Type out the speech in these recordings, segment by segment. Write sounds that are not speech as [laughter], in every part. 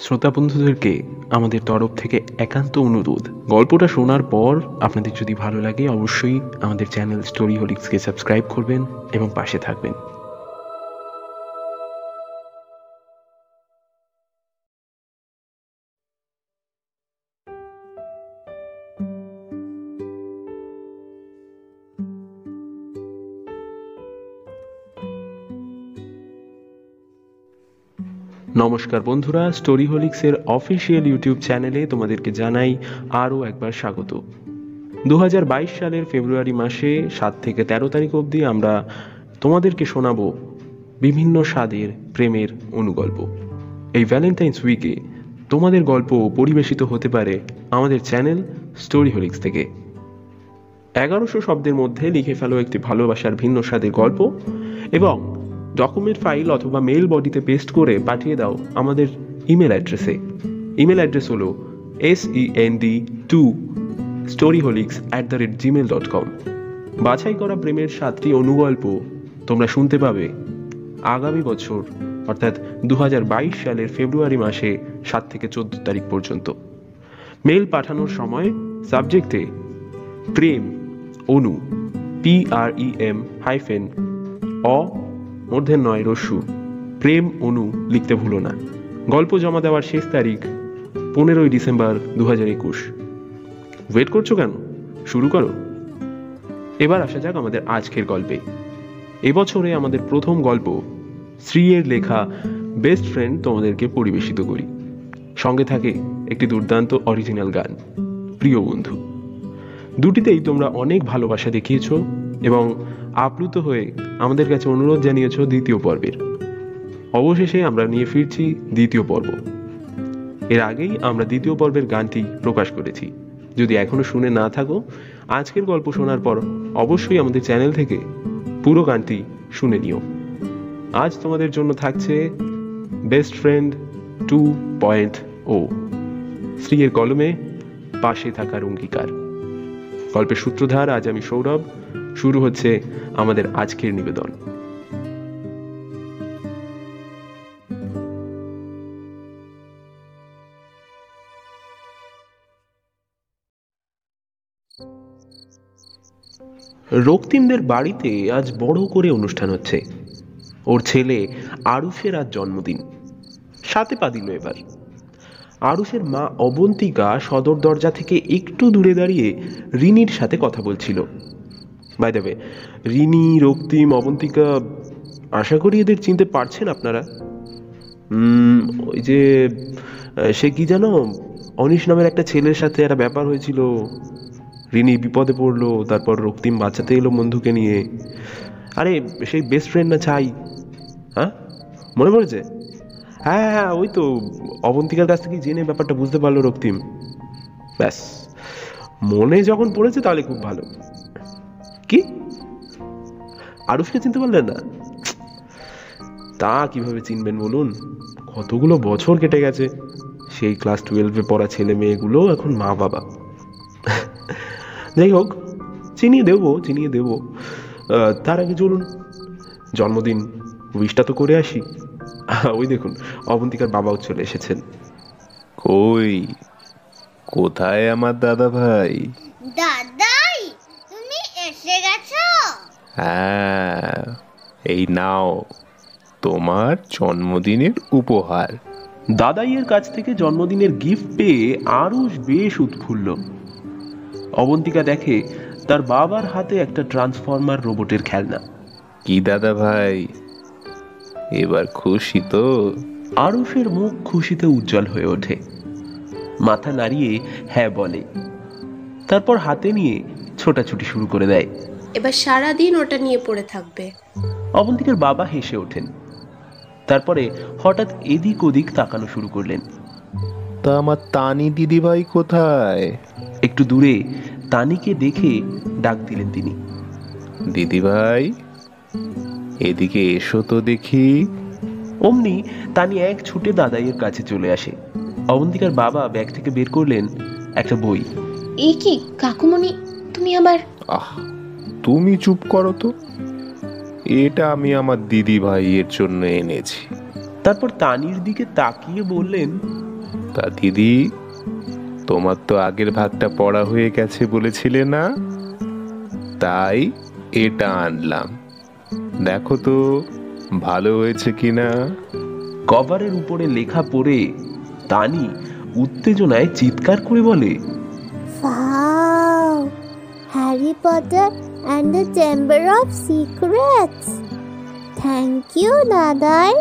শ্রোতা বন্ধুদেরকে আমাদের তরফ থেকে একান্ত অনুরোধ। গল্পটা শোনার পর আপনাদের যদি ভালো লাগে, অবশ্যই আমাদের চ্যানেল স্টোরি হোলিক্সকে সাবস্ক্রাইব করবেন এবং পাশে থাকবেন। নমস্কার বন্ধুরা স্টোরি হোলিক্সের অফিসিয়াল ইউটিউব চ্যানেলে তোমাদেরকে জানাই আরও একবার স্বাগত। দু হাজার বাইশ সালের ফেব্রুয়ারি মাসে সাত থেকে তেরো তারিখ অবধি আমরা তোমাদেরকে শোনাবো বিভিন্ন স্বাদের প্রেমের অনুগল্প। এই ভ্যালেন্টাইন্স উইকে তোমাদের গল্প পরিবেশিত হতে পারে আমাদের চ্যানেল স্টোরি হোলিক্স থেকে। এগারোশো শব্দের মধ্যে লিখে ফেলো একটি ভালোবাসার ভিন্ন স্বাদের গল্প এবং ডকুমেন্ট ফাইল অথবা মেল বডিতে পেস্ট করে পাঠিয়ে দাও আমাদের ইমেল অ্যাড্রেসে ইমেল অ্যাড্রেস হলো S D two storyholics at the rate Gmail dot com বাছাই করা প্রেমের সাতটি অনুগল্প তোমরা শুনতে পাবে। আগামী বছর, অর্থাৎ দু হাজার বাইশ সালের ফেব্রুয়ারি মাসে সাত থেকে চোদ্দ তারিখ পর্যন্ত। মেল পাঠানোর সময় সাবজেক্টে প্রেম অনু P R E M hyphen অ মূর্ধের নয় রস্যু প্রেম অনু লিখতে ভুলো না। গল্প জমা দেওয়ার শেষ তারিখ পনেরোই ডিসেম্বর দু হাজার একুশ। ওয়েট করছ কেন? শুরু করো। এবার আসা যাক আমাদের আজকের গল্পে। এবছরে আমাদের প্রথম গল্প শ্রীয়ের লেখা বেস্ট ফ্রেন্ড তোমাদেরকে পরিবেশিত করি। সঙ্গে থাকে একটি দুর্দান্ত অরিজিনাল গান। প্রিয় বন্ধু, দুটিতেই তোমরা অনেক ভালোবাসা দেখিয়েছ এবং আপ্লুত হয়ে আমাদের কাছে অনুরোধ জানিয়েছ দ্বিতীয় পর্বের। অবশেষে আমরা নিয়ে ফিরছি দ্বিতীয় পর্ব। এর আগেই আমরা দ্বিতীয় পর্বের গানটি প্রকাশ করেছি। যদি এখনও শুনে না থাকো, আজকের গল্প শোনার পর অবশ্যই আমাদের চ্যানেল থেকে পুরো গানটি শুনে নিও। আজ তোমাদের জন্য থাকছে best friend two point O শ্রীয়ের কলমে পাশে থাকার অঙ্গীকার। গল্পের সূত্রধার আজ আমি সৌরভ। শুরু হচ্ছে আমাদের আজকের নিবেদন। রক্তিমদের বাড়িতে আজ বড় করে অনুষ্ঠান হচ্ছে। ওর ছেলে আরুষের আজ জন্মদিন। সাথে পা দিল এবার। আরুষের মা অবন্তিকা সদর দরজা থেকে একটু দূরে দাঁড়িয়ে রিনির সাথে কথা বলছিল। বাই দেবে রিনি রক্তিম অবন্তিকা আশা করি এদের চিনতে পারছেন আপনারা। ওই যে সে কি জানো, অনিশ নামের একটা ছেলের সাথে একটা ব্যাপার হয়েছিল। রিনি বিপদে পড়ল, তারপর রক্তিম বাঁচাতে এলো বন্ধুকে নিয়ে। আরে, সেই বেস্ট ফ্রেন্ড না চাই হ্যাঁ? মনে পড়েছে? হ্যাঁ হ্যাঁ ওই তো, অবন্তিকার কাছ থেকে জেনে ব্যাপারটা বুঝতে পারল রক্তিম। ব্যাস, মনে যখন পড়েছে তাহলে খুব ভালো। কি? আরুষকে চিনতে পারলেন না? তা কীভাবে চিনবেন বলুন? কতগুলো বছর কেটে গেছে। সেই ক্লাস টুয়েলভে পড়া ছেলে মেয়েগুলো এখন মা বাবা। যাই হোক চিনিয়ে দেবো চিনিয়ে দেবো। আহ, তার আগে চলুন। জন্মদিন উইশটা তো করে আসি। ওই দেখুন অবন্তিকার বাবাও চলে এসেছেন। কই? কোথায় আমার দাদা? ভাই তুমি এসে গেছো? হ্যাঁ এই নাও তোমার জন্মদিনের উপহার। দাদাইয়ের কাছ থেকে জন্মদিনের গিফট পেয়ে আরুষ বেশ উৎফুল্ল। অবন্তিকা দেখে তার বাবার হাতে একটা ট্রান্সফরমার রোবটের খেলনা। কি দাদা ভাই? এবার খুশি তো? আরুষের মুখ খুশিতে উজ্জ্বল হয়ে ওঠে। মাথা নাড়িয়ে হ্যাঁ বলে। তারপর হাতে নিয়ে ছোটাছুটি শুরু করে দেয়। এবার সারা দিন ওটা নিয়ে পড়ে থাকবে। অবন্তিকার বাবা হেসে ওঠেন। তারপরে হঠাৎ এদিক ওদিক তাকানো শুরু করলেন। তা আমার তানি দিদিভাই কোথায়? একটু দূরে তানিকে দেখে ডাক দিলেন তিনি। দিদিভাই এদিকে এসো তো দেখি। অমনি তানি এক ছুটে দাদাইয়ের কাছে চলে আসে। অবন্তিকার বাবা ব্যাগ থেকে বের করলেন একটা বই। এই কি কাকুমণি তুমি আবার আহ তুমি চুপ করো তো। এটা আমি আমার দিদি ভাইয়ের জন্য এনেছি। তারপর তানির দিকে তাকিয়ে বললেন তা দিদি তোমার তো আগের ভাগটা পড়া হয়ে গেছে বলেছিলে না? তাই এটা আনলাম। দেখো তো ভালো হয়েছে কিনা? কভারের উপরে লেখা পড়ে তানি উত্তেজনায় চিৎকার করে বলে Wow! Harry Potter and the Chamber of Secrets. Thank you, দাদাই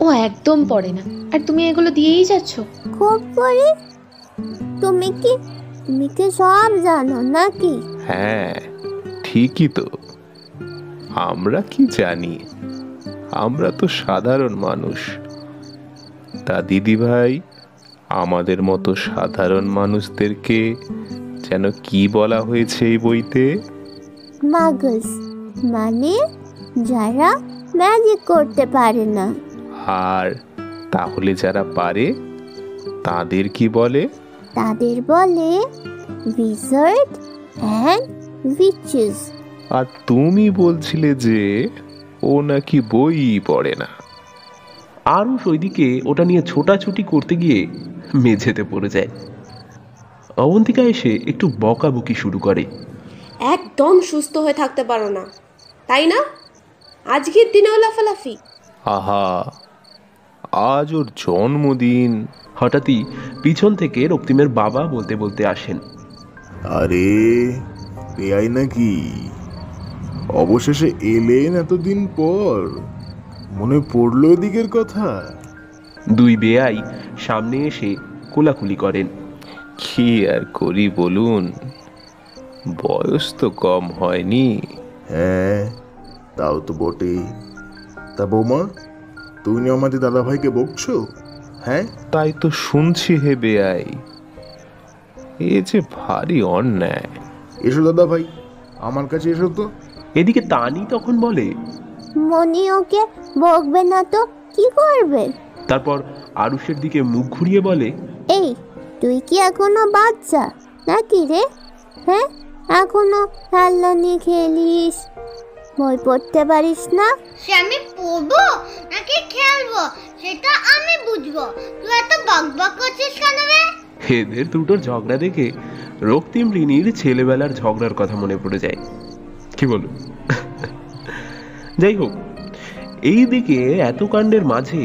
ও একদম পড়ে না। আর তুমি এগুলো দিয়েই যাচ্ছ? খুব পড়ি। তুমি কি তুমি কি সব জানো নাকি? হ্যাঁ ঠিকই তো। আমরা কি জানি? আমরা তো সাধারণ মানুষ। তা দিদি ভাই আমাদের মতো সাধারণ মানুষদেরকে যেন কি বলা হয়েছে এই বইতে? মাগস মানে যারা ম্যাজিক করতে পারে না। আর তাহলে যারা পারে তাদের কি বলে? তাদের বলে উইজার্ড অ্যান্ড উইচেস আর তুমি বলছিলে যে ও নাকি বই পড়ে না। আরুষ ওইদিকে ওটা নিয়ে ছোটাছুটি করতে গিয়ে মেঝেতে পড়ে যায়। অবন্তিকা এসে একটু বকাবকি শুরু করে। একদম সুস্থ হয়ে থাকতে পারো না। তাই না? আজকের দিনেও লাফালাফি। আহা আজ ওর জন্মদিন। হঠাৎই পিছন থেকে রক্তিমের বাবা বলতে বলতে আসেন। আরে পেয়াই নাকি? অবশেষে এলেন এতদিন পর। মনে পড়ল এদিকের কথা। দুই বেয়াই সামনে এসে কোলাকুলি করেন। কি আর করি বলুন? বয়স তো কম হয়নি। হ্যাঁ তাও তো বটেই। তা বৌমা তুমি আমাদের দাদাভাইকে বকছো? হ্যাঁ? তাই তো শুনছি হে বেয়াই। এ যে ভারী অন্যায়। এসো দাদাভাই আমার কাছে এসো তো। এদিকে তানি তখন বলে মনি ওকে বকবে না তো কি করবে? তারপর আরুষের দিকে মুখ ঘুরিয়ে বলে এই তুই কি এখনও বাচ্চা? নাকি রে? হ্যাঁ? এখনও খেলনা নিয়ে খেলিস? বই পড়তে পারিস না? সে আমি পড়ব? নাকি খেলব? সেটা আমি বুঝব। তুই এত বক বক করছিস কেন রে? এদের দুটোর ঝগড়া দেখে রক্তিম রিনির ছেলেবেলার ঝগড়ার কথা মনে পড়ে যায়। কি বলো যাই হোক এই দিকে এত কাণ্ডের মাঝে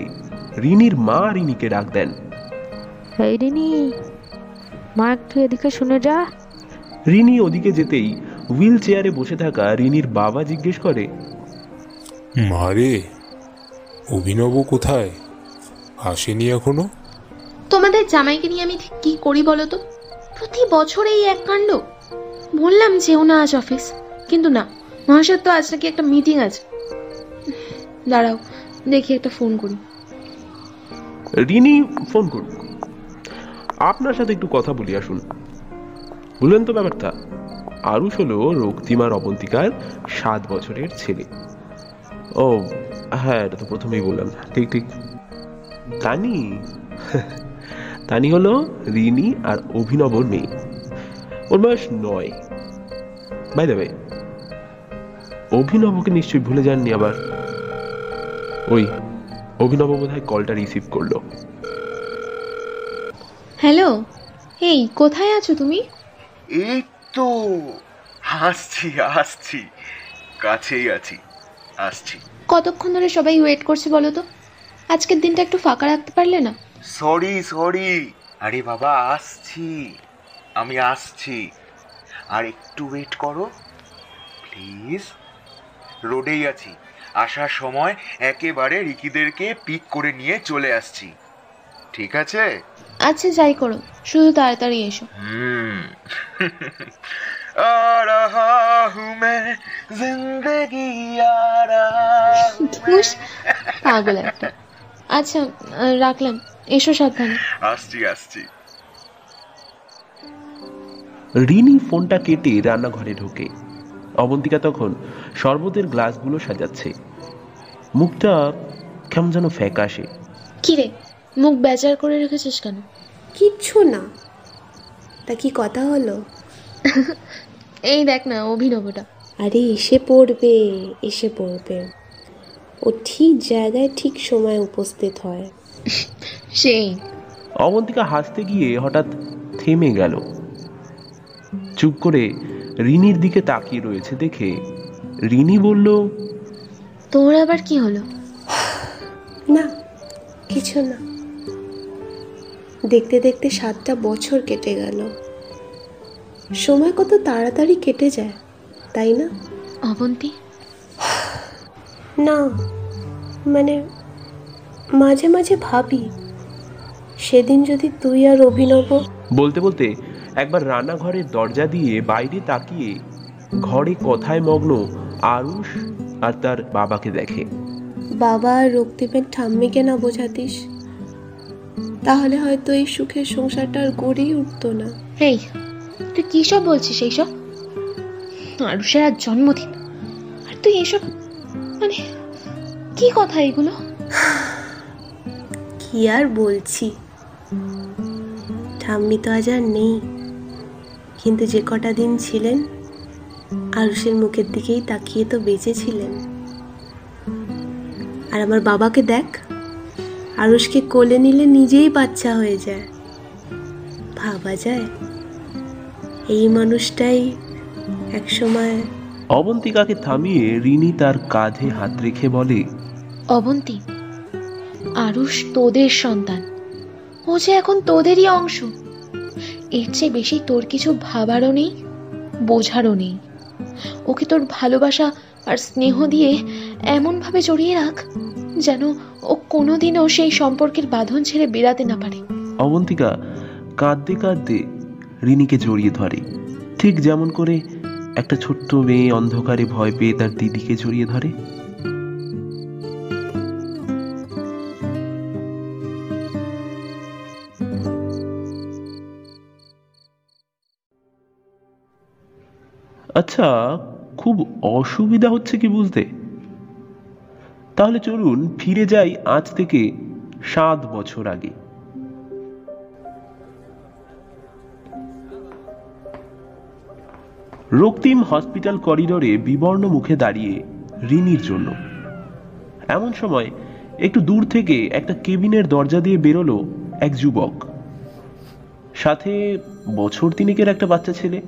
রিনির মা রিনিকে ডাক দেন। এই রিনি। মা একটু এদিকে শুনে যা। রিনি ওদিকে যেতেই হুইল চেয়ারে বসে থাকা রিনির বাবা জিজ্ঞেস করে মারে অভিনব কোথায়? আসেনি এখনও? তোমাদের জামাইকে নিয়ে আমি ঠিক কি করি বলো তো? প্রতি বছর এই এক কাণ্ড। বললাম যেও না আজ অফিস কিন্তু না মহাশয় তো আজ নাকি একটা মিটিং আছে। দাঁড়াও দেখি একটা ফোন করি। রিনি ফোন করুন আপনার সাথে একটু কথা বলি, আসুন। বুঝলেন তো ব্যাপারটা, আরুষ হলো রক্তিমার অবন্তিকার সাত বছরের ছেলে। ও হ্যাঁ এটা তো প্রথমেই বললাম। ঠিক ঠিক। তানি [laughs] তানি হলো রিনি আর অভিনবর মেয়ে। ওর বয়স নয়। বাই দেবে অভিনবকে নিশ্চয়ই ভুলে যাননি আবার। ওই, অভিনব বোধহয় কলটা রিসিভ করল। হ্যালো এই কোথায় আছো তুমি? এই তো আসছি আসছি কাছেই আছি আসছি। কতক্ষণ ধরে সবাই ওয়েট করছে বলো তো? আজকের দিনটা একটু ফাঁকা রাখতে পারলে না? সরি সরি আরে বাবা আসছি আমি আসছি। আর একটু ওয়েট করো প্লিজ রোডেই আছি। আসার সময় একেবারে রিকিদেরকে পিক করে নিয়ে চলে আসছি। ঠিক আছে? আচ্ছা যাই করো। শুধু তাড়াতাড়ি এসো। পাগল একটা। আচ্ছা রাখলাম। এসো সাবধানে। আসছি আসছি। রিনি ফোনটা কেটে রান্নাঘরে ঢোকে। অবন্তিকা তখন শরবতের গ্লাসগুলো সাজাচ্ছে। মুখটা কেমন যেন ফ্যাকাশে। কি রে মুখ বেজার করে রেখেছিস কেন? কিচ্ছু না। তা কি কথা হলো? এই দেখ না অভিনবটা। আরে এসে পড়বে এসে পড়বে। ও ঠিক জায়গায় ঠিক সময় উপস্থিত হয়। সেই। অবন্তিকা হাসতে গিয়ে হঠাৎ থেমে গেল। চুপ করে রিনির দিকে তাকিয়ে রয়েছে দেখে রিনি বলল তোর আবার কি হলো? না কিছু না। দেখতে দেখতে সাতটা বছর কেটে গেল। সময় কত তাড়াতাড়ি কেটে যায় তাই না? অবন্তী? না মানে মাঝে মাঝে ভাবি সেদিন যদি তুই আর অভিনব বলতে বলতে একবার রান্নাঘরের দরজা দিয়ে বাইরে তাকিয়ে ঘরে কথায় মগ্ন আরুষ আর তার বাবাকে দেখে। বাবা আর রক্তিমের ঠাম্মিকে না বোঝাতিস? তাহলে হয়তো এই সুখের সংসারটা আর গড়েই উঠতো না। এই তুই কি সব বলছিস এইসব? আরুষের আজ জন্মদিন আর তুই এসব মানে কি কথা এগুলো? কি আর বলছি? ঠাম্মি তো আজ আর নেই কিন্তু যে কটা দিন ছিলেন আরুষের মুখের দিকেই তাকিয়ে তো বেঁচেছিলেন। আর আমার বাবাকে দেখ। আরুষকে কোলে নিলে নিজেই বাচ্চা হয়ে যায়। ভাবা যায় এই মানুষটাই একসময় অবন্তিকাকে থামিয়ে রিনি তার কাঁধে হাত রেখে বলে অবন্তী আরুষ তোদের সন্তান। ও যে এখন তোদেরই অংশ। এর চেয়ে বেশি তোর কিছু ভাবারও নেই বোঝারও নেই। ওকে তোর ভালোবাসা আর স্নেহ দিয়ে এমনভাবে জড়িয়ে রাখ। যেন ও কোনোদিনও সেই সম্পর্কের বাঁধন ছেড়ে বেরাতে না পারে। অবন্তিকা কাঁদতে কাঁদতে রিনিকে জড়িয়ে ধরে। ঠিক যেমন করে একটা ছোট্ট মেয়ে অন্ধকারে ভয় পেয়ে তার দিদিকে জড়িয়ে ধরে। আচ্ছা খুব অসুবিধা হচ্ছে কি বুঝতে? তাহলে চলুন ফিরে যাই আজ থেকে সাত বছর আগে। রক্তিম হসপিটাল করিডোরে বিবর্ণ মুখে দাঁড়িয়ে রিনির জন্য। এমন সময় একটু দূর থেকে একটা কেবিনের দরজা দিয়ে বেরোলো এক যুবক। সাথে বছর তিনেকের একটা বাচ্চা ছেলে।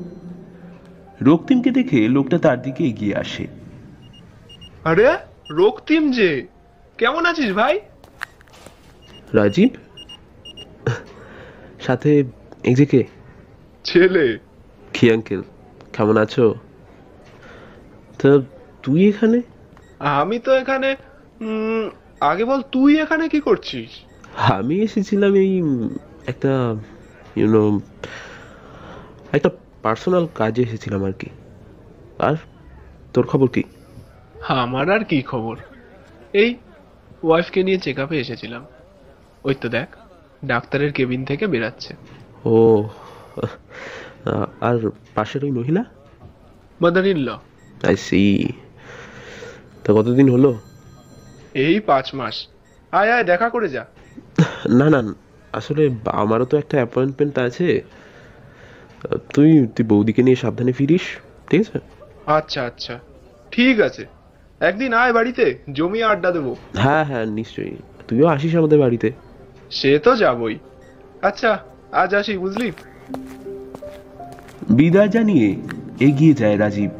রক্তিমকে দেখে লোকটা তার দিকে এগিয়ে আসে। আরে রক্তিম যে। কেমন আছিস ভাই? রাজীব? সাথে এই যে কে ছেলে। কি আঙ্কেল? কেমন আছো? তো তুই এখানে? আমি তো এখানে উম, আগে বল তুই এখানে কি করছিস? আমি এসেছিলাম এই একটা ইউনো একটা পার্সোনাল কাজে এসেছিলাম আর কি। আর তোর খবর কি? আমার আর কি খবর? এই ওয়াইফকে নিয়ে চেক আপে এসেছিলাম। ওই তো দেখ ডাক্তারের কেবিন থেকে বেরাচ্ছে। ও আর পাশের ওই মহিলা? Mother in law I see তা কতদিন হলো? এই পাঁচ মাস। আয় আয় দেখা করে যা। না না আসলে আমারও তো একটা অ্যাপয়েন্টমেন্ট আছে। তুই তুই বৌদিকে নিয়ে সাবধানে ফিরিস ঠিক আছে? আচ্ছা আচ্ছা। ঠিক আছে। একদিন আয় বাড়িতে জমি আড্ডা দেবো। হ্যাঁ হ্যাঁ নিশ্চয়ই। তুইও আসিস আমাদের বাড়িতে। সে তো যাবই। আচ্ছা আজ আসি বুঝলি? বিদায় জানিয়ে এগিয়ে যায় রাজীব।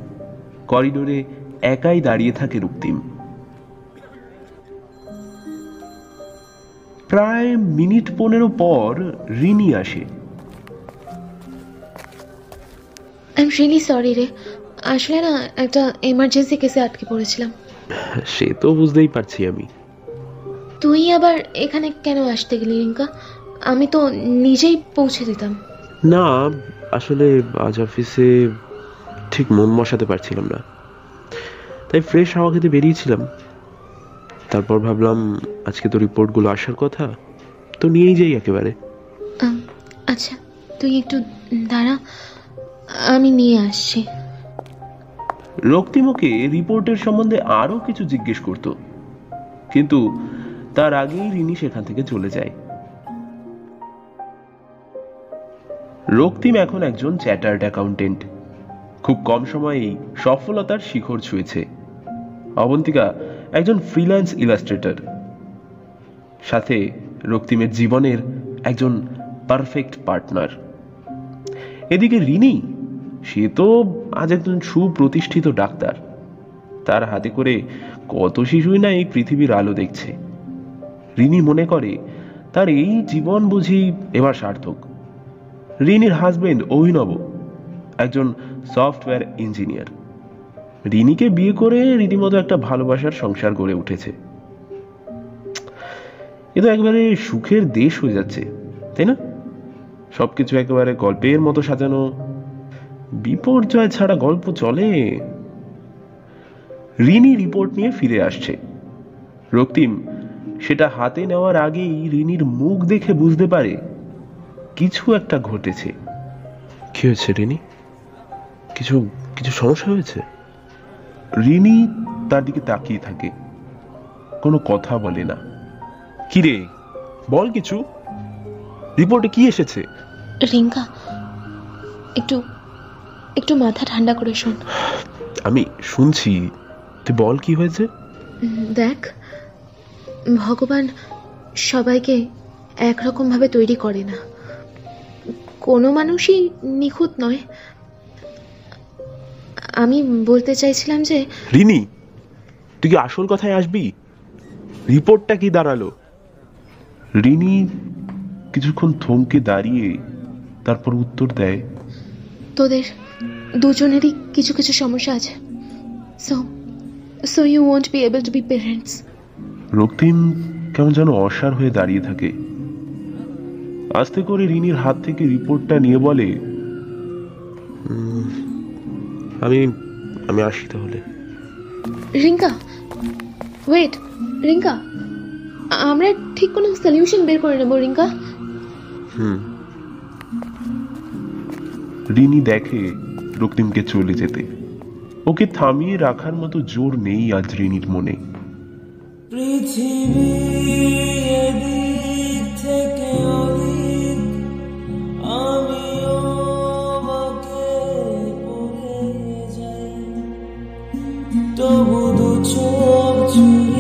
করিডোরে একাই দাঁড়িয়ে থাকে রক্তিম। প্রায় মিনিট পনেরো পর রিনি আসে। আই এম রিয়েলি সরি রে। আসলে না একটা এমার্জেন্সি কেসে আটকে পড়েছিলাম। সে তো বুঝতেই পারছি আমি। তুই আবার এখানে কেন আসতে গেলি রিঙ্কা? আমি তো নিজেই পৌঁছে দিতাম। না আসলে আজ অফিসে ঠিক মন বসাতে পারছিলাম না। তাই ফ্রেশ হাওয়া খেতে বেরিয়েছিলাম। তারপর ভাবলাম আজকে তো রিপোর্টগুলো আসার কথা তো নিয়েই যাই একেবারে। আচ্ছা তুই একটু দাঁড়া আমি নিয়ে আসছি। রক্তিমকে রিপোর্টের সম্বন্ধে আরও কিছু জিজ্ঞেস করত। কিন্তু তার আগেই রিনি সেখান থেকে চলে যায়। রক্তিম এখন একজন চ্যাটার্ড অ্যাকাউন্টেন্ট। খুব কম সময়েই সফলতার শিখর ছুঁয়েছে। অবন্তিকা একজন ফ্রিল্যান্স ইলাস্ট্রেটর। সাথে রক্তিমের জীবনের একজন পারফেক্ট পার্টনার। এদিকে রিনি সে তো আজ একজন সুপ্রতিষ্ঠিত ডাক্তার। তার হাতে করে কত শিশুই না এই পৃথিবীর আলো দেখছে। রিনি মনে করে, তার এই জীবন বুঝি এবার সার্থক। রিনির হাজবেন্ড অভিনব, একজন সফটওয়্যার ইঞ্জিনিয়ার রিনিকে বিয়ে করে রীতিমতো একটা ভালোবাসার সংসার গড়ে উঠেছে। এ তো একবারে সুখের দেশ হয়ে যাচ্ছে, তাই না? সবকিছু একেবারে গল্পের মতো সাজানো বিপর্যয় ছাড়া গল্প চলে। রিনি রিপোর্ট নিয়ে ফিরে আসছে। রক্তিম সেটা হাতে নেওয়ার আগেই রিনির মুখ দেখে বুঝতে পারে কিছু একটা ঘটেছে। কি হয়েছে রিনি? কিছু কিছু সমস্যা হয়েছে? রিনি তার দিকে তাকিয়ে থাকে। কোনো কথা বলে না। কিরে বল কিছু। রিপোর্টে কি এসেছে? রিঙ্কা একটু একটু মাথা ঠান্ডা করে শোন। আমি শুনছি তুই বল কি হয়েছে? দেখ ভগবান সবাইকে একরকমভাবে তৈরি করে না। কোনো মানুষই নিখুঁত নয়। আমি বলতে চাইছিলাম যে রিনি তুই কি আসল কথায় আসবি? রিপোর্টটা কি দাঁড়াল? রিনি কিছুক্ষণ থমকে দাঁড়িয়ে তারপর উত্তর দেয় তোদের দুজনেরই কিছু কিছু সমস্যা আছে। So so you won't be able to be parents Raktim কেমন যেন অসার হয়ে দাঁড়িয়ে থাকে। আস্তে করে রিনির হাত থেকে রিপোর্টটা নিয়ে বলে "উম, আমি আমি আসি তাহলে। রিঙ্কা ওয়েট রিঙ্কা আমরা ঠিক কোনো সলিউশন বের করে নেব রিঙ্কা। হুম। রিনি দেখে রক্তিমকে চলে যেতে। ওকে থামিয়ে রাখার মতো জোর নেই আজ রিনির মনে। দু চোখ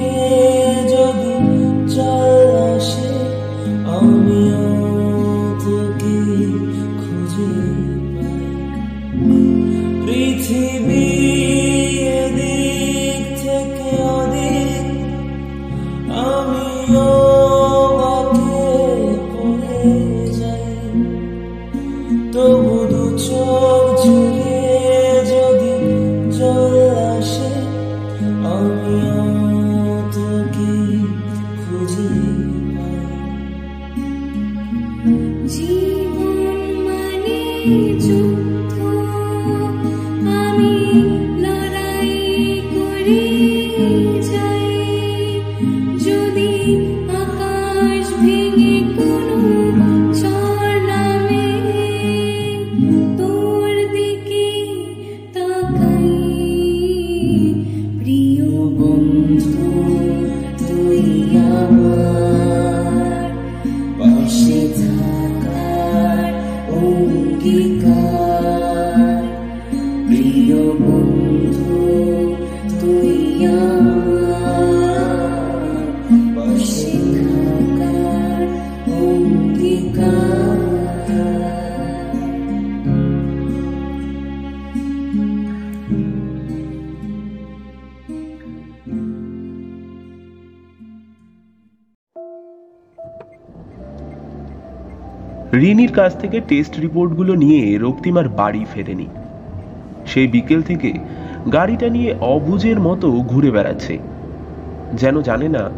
কাছ থেকে টেস্ট রিপোর্টগুলো নিয়ে রক্তিম আর বাড়ি ফেরেনি। সেই বিকেল থেকে গাড়িটা নিয়ে অবুজের মতো ঘুরে বেড়াচ্ছে। যেন জানে না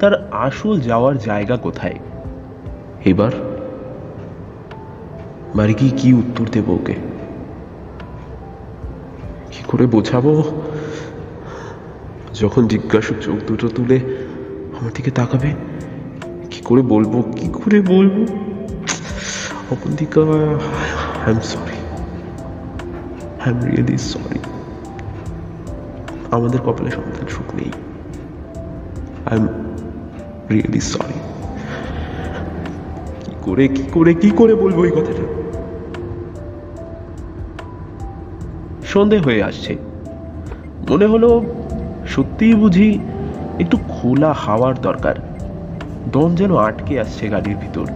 তার আসল যাওয়ার জায়গা কোথায়। এবার বাড়ি কি উত্তর দেবো ওকে? কি করে বোঝাবো? যখন জিজ্ঞাসু চোখ দুটো তুলে আমার দিকে তাকাবে, কি করে বলব, কি করে বলব? Apantika I am sorry I am really sorry আমাদের কপালে সন্তান সুখ নেই। আই এম রিয়েলি সরি কি করে কি করে কি করে বলব এই কথাটা? সন্ধে হয়ে আসছে। মনে হলো সত্যিই বুঝি একটু খোলা হাওয়ার দরকার। দম যেন আটকে আসছে গাড়ির ভিতর।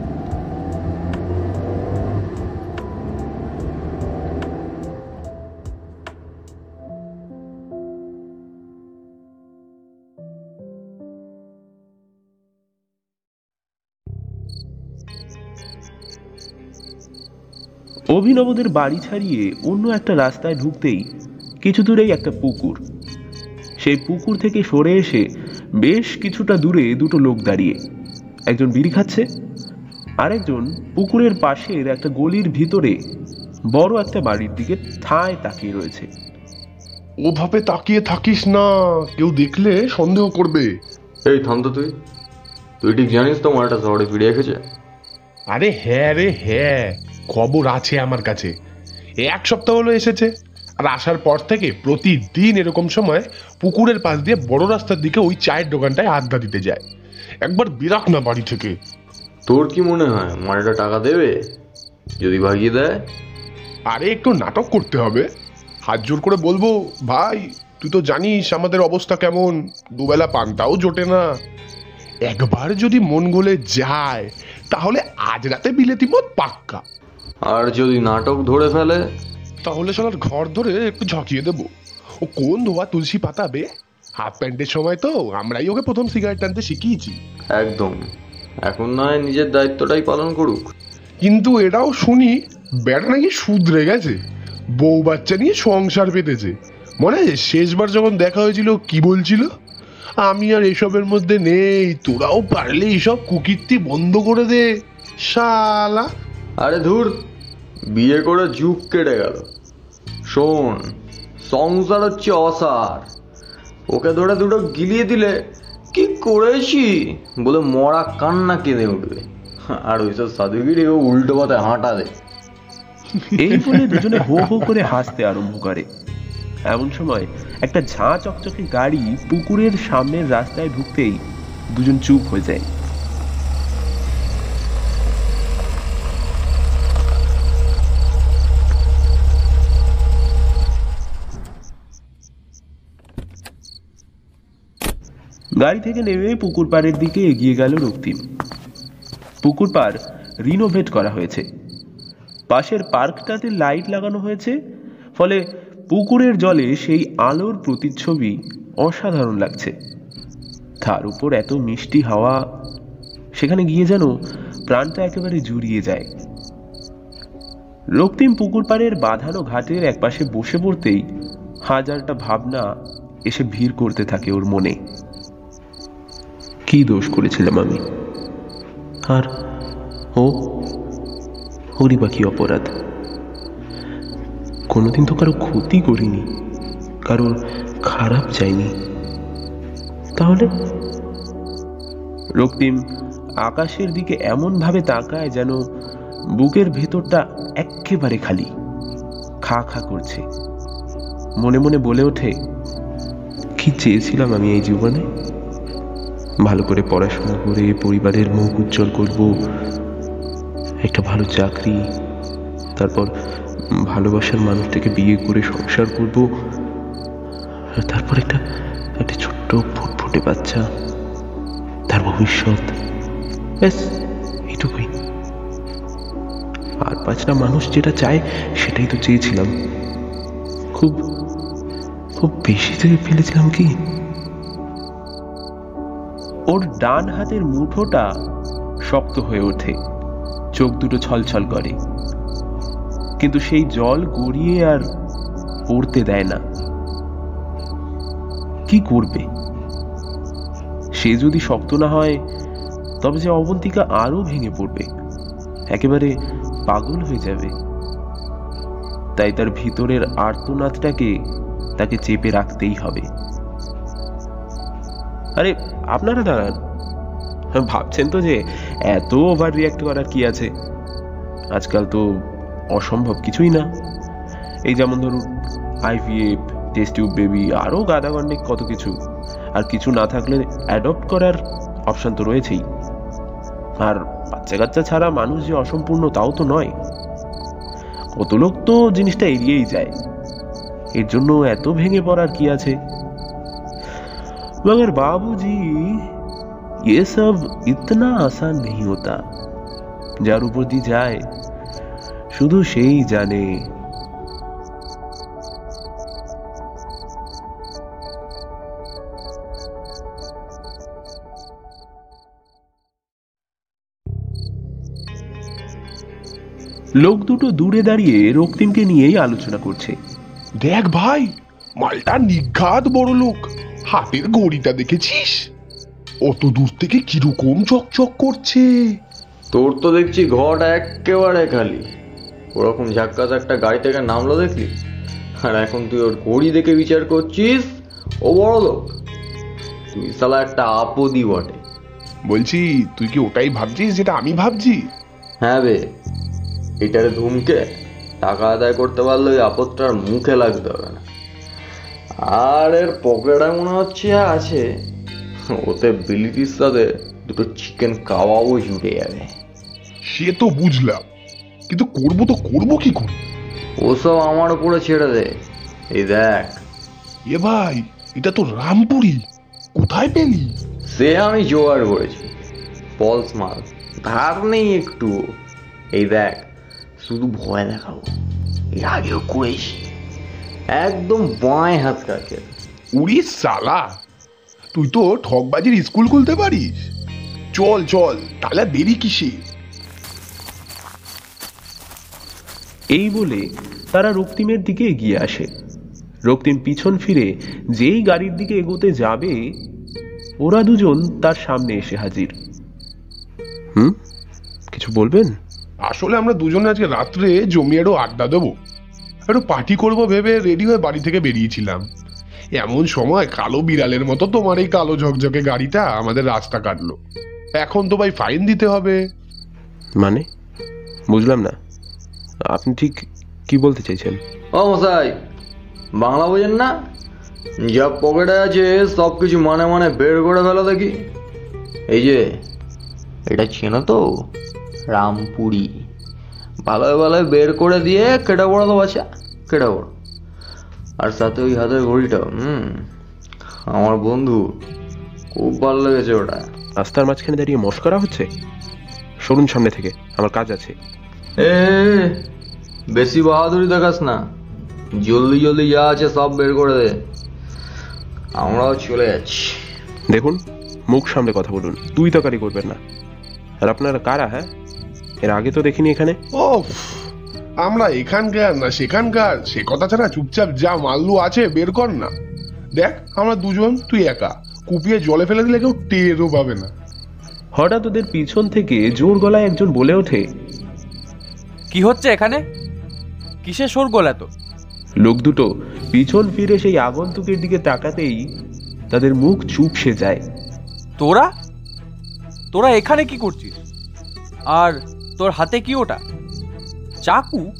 অভিনবদের বাড়ি ছাড়িয়ে অন্য একটা রাস্তায় ঢুকতেই কিছু দূরেই একটা পুকুর। সেই পুকুর থেকে সরে এসে বেশ কিছুটা দূরে দুটো লোক দাঁড়িয়ে। একজন বিড়ি খাচ্ছে আরেকজন পুকুরের পাশের একটা গলির ভিতরে বড় একটা বাড়ির দিকে ঠায় তাকিয়ে রয়েছে। ওভাবে তাকিয়ে থাকিস না কেউ দেখলে সন্দেহ করবে। এই থাম তো তুই। তুই ঠিক জানিস তো মালটা শহরে ফিরে রেখেছে? আরে হ্যাঁ রে হ্যাঁ। খবর আছে আমার কাছে। এক সপ্তাহ হলো এসেছে আর আসার পর থেকে প্রতিদিন এরকম সময় পুকুরের পাশ দিয়ে বড় রাস্তার দিকে ওই চায়ের দোকানটায় আড্ডা দিতে যায়। একবার বিরাক না বাড়ি থেকে। তোর কি মনে হয় মালটা টাকা দেবে? যদি ভাগিয়ে দেয়? আরে একটু নাটক করতে হবে। হাত জোর করে বলব ভাই তুই তো জানিস আমাদের অবস্থা কেমন। দুবেলা পানটাও জোটে না। একবার যদি মন গলে যায় তাহলে আজ রাতে বিলেতি মত পাক্কা। আর যদি নাটক ধরে ফেলে? তাহলে সবার ঘর ধরে একটু ঝকিয়ে দেবো। ও কোন ধোয়া তুলসী পাতাবে হাফ প্যান্টের সময় তো আমরাই ওকে প্রথম সিগারেট টানতে শিখিয়েছি। একদম। এখন নয় নিজের দায়িত্বটাই পালন করুক। কিন্তু এটাও শুনি বেটা নাকি শুধরে গেছে। বউ বাচ্চা নিয়ে সংসার পেতেছে। মনে আছে শেষবার যখন দেখা হয়েছিল কি বলছিল? আমি আর এসবের মধ্যে নেই তোরাও পারলে এইসব কুকীর্তি বন্ধ করে দে শালা। আরে ধুর বিয়ে করে যুগ কেটে গেল। শোন, সংসার হচ্ছে অসার। ওকে ধরে দুটো গিলিয়ে দিলে কি করেছি? বলে মরা কান্না কেঁদে উঠবে। আর ওইসব সাধুগিরি ও উল্টো পথে হাঁটা দেয় এই বলে দুজনে হো হো করে হাসতে আরম্ভ করে। এমন সময় একটা ঝাঁ চকচকে গাড়ি পুকুরের সামনের রাস্তায় ঢুকতেই দুজন চুপ হয়ে যায়। গাড়ি থেকে নেমে পুকুর পাড়ের দিকে এগিয়ে গেল রক্তিম। পুকুর পাড় রিনোভেট করা হয়েছে। পাশের পার্কটাতে লাইট লাগানো হয়েছে, ফলে পুকুরের জলে সেই আলোর প্রতিচ্ছবি অসাধারণ লাগছে। তার উপর এত মিষ্টি হাওয়া, সেখানে গিয়ে যেন প্রাণটা একেবারে জুড়িয়ে যায়। রক্তিম পুকুর পাড়ের বাঁধানো ঘাটের একপাশে বসে পড়তেই হাজারটা ভাবনা এসে ভিড় করতে থাকে ওর মনে। কি দোষ করেছিলাম আমি? আর ও ওরই বা কি অপরাধ? কোনোদিন তো কারও ক্ষতি করিনি, কারোর খারাপ চাইনি তাহলে? রক্তিম, আকাশের দিকে এমন ভাবে তাকায় যেন বুকের ভেতরটা একেবারে খালি, খা খা করছে। মনে মনে বলে ওঠে, কি চেয়েছিলাম আমি এই জীবনে? ভালো করে পড়াশোনা করে পরিবারের মুখ উজ্জ্বল করব, একটা ভালো চাকরি, তারপর ভালোবাসার মানুষটাকে বিয়ে করে সংসার করব তারপর একটা একটা ছোট্ট ফুটফুটে বাচ্চা, তার ভবিষ্যৎ, ব্যাস, এইটুকুই। আর পাঁচটা মানুষ যেটা চায়, সেটাই তো চেয়েছিলাম। খুব খুব বেশি থেকে ফেলেছিলাম কি? ওর ডান হাতের মুঠোটা শক্ত হয়ে ওঠে, চোখ দুটো ছলছল করে। কিন্তু সেই জল গড়িয়ে আর পড়তে দেয় না। কি করবে? সে যদি শক্ত না হয়, তবে যে অবন্তিকা আরও ভেঙে পড়বে, একেবারে পাগল হয়ে যাবে। তাই তার ভিতরের আর্তনাদটাকে তাকে চেপে রাখতেই হবে। আরে, আপনারা দাঁড়ান। ভাবছেন তো যে এত ওভার রিয়াক্ট করার কি আছে? আজকাল তো অসম্ভব কিছুই না। এই যেমন ধরুন আইভিএফ টেস্ট টিউব বেবি আরও গাদাগণ্ডিক কত কিছু। আর কিছু না থাকলে অ্যাডপ্ট করার অপশান তো রয়েছেই। আর বাচ্চা কাচ্চা ছাড়া মানুষ যে অসম্পূর্ণ তাও তো নয়। কত লোক তো জিনিসটা এড়িয়েই যায়। এর জন্য এত ভেঙে পড়ার কি আছে? मगर बाबूजी ये सब इतना आसान नहीं होता যার উপর দিয়ে যায় শুধু সেই জানে লোক দুটো দূরে দাঁড়িয়ে রক্তিমকে নিয়েই আলোচনা করছে দেখ ভাই মালটা নিঘাত বড় লোক হাতের ঘড়িটা দেখেছিস? অত দূর থেকে কীরকম চকচক করছে। তোর তো দেখছি ঘট একেবারে খালি। ওরকম ঝাক্কা একটা গাড়ি থেকে নামলো দেখলি? আর এখন তুই ওর ঘড়ি দেখে বিচার করছিস? ও বড় লোক। তুই সালা একটা আপদি বটে। বলছি তুই কি ওটাই ভাবছিস যেটা আমি ভাবছি? হ্যাঁ বে। এটারে ধুমকে টাকা আদায় করতে পারলে ওই আপদটার মুখে লাগতে হবে না। আর এর পকেটে মনে হচ্ছে আছে। ওতে বিলিতির সাথে দুটো চিকেন কাবাবও জুড়ে যাবে। সে তো বুঝলাম। কিন্তু করব তো করব কি করে? ওসব আমার উপরে ছেড়ে দে। এই দেখ। এ ভাই এটা তো রামপুরি। কোথায় পেলি? সে আমি জোগাড় করেছি। পলস মাল ধার নেই একটু এই দেখ শুধু ভয় দেখাবো। এর আগেও করেছি। একদম বাঁয় হাত কাকে উড়ি সালা তুই তো ঠকবাজির স্কুল খুলতে পারিস। চল চল তাহলে দেরি কিসে? এই বলে তারা রক্তিমের দিকে এগিয়ে আসে। রক্তিম পিছন ফিরে যেই গাড়ির দিকে এগোতে যাবে ওরা দুজন তার সামনে এসে হাজির। হুম? কিছু বলবেন? আসলে আমরা দুজন আজকে রাত্রে জমিয়ে একটু আড্ডা দেবো। একটু পার্টি করব ভেবে রেডি হয়ে বাড়ি থেকে বেরিয়েছিলাম। এমন সময় কালো বিড়ালের মতো তোমার এই কালো ঝকঝকে গাড়িটা আমাদের রাস্তা কাটলো। এখন তো ভাই ফাইন দিতে হবে। মানে? বুঝলাম না। আপনি ঠিক কি বলতে চাইছেন? ও মশাই বাংলা বোঝেন না? যা পকেটে আছে সব কিছু মানে মানে বের করে ফেলো দেখি। এই যে এটা চেনো তো? রামপুরি। ভালোই ভালোয় বের করে দিয়ে কেটে পড়ো তো বাচ্চা কেটে পড়ো। আর সাথে ওই হাতের ঘড়িটা হুম আমার বন্ধু খুব ভালো লেগেছে ওটা। রাস্তার মাঝখানে দাঁড়িয়ে মস্করা হচ্ছে? সরুন সামনে থেকে আমার কাজ আছে। এ বেশি বাহাদুরি দেখাস না। জলদি জলদি যা আছে সব বের করে দে। আমরাও চলে যাচ্ছি। দেখুন মুখ সামনে কথা বলুন তুই তকারি করবেন না। আর আপনারা কারা হ্যাঁ? এর আগে তো দেখিনি এখানে। ও আমরা এখানকার না সেখানকার সে কথা ছাড়া চুপচাপ যা মাল্লু আছে বের কর না। দেখ আমরা দুজন তুই একা। কুপিয়ে জলে ফেলে দিলে কেউ টেরও পাবে না। হঠাৎ ওদের পিছন থেকে জোর গলায় একজন বলে ওঠে কি হচ্ছে এখানে? কিসের শোরগোল এত লোক দুটো পিছন ফিরে সেই আগন্তুকের দিকে তাকাতেই তাদের মুখ চুপসে যায়। তোরা? তোরা এখানে কি করছিস? আর তোর হাতে কি ওটা? চাকু?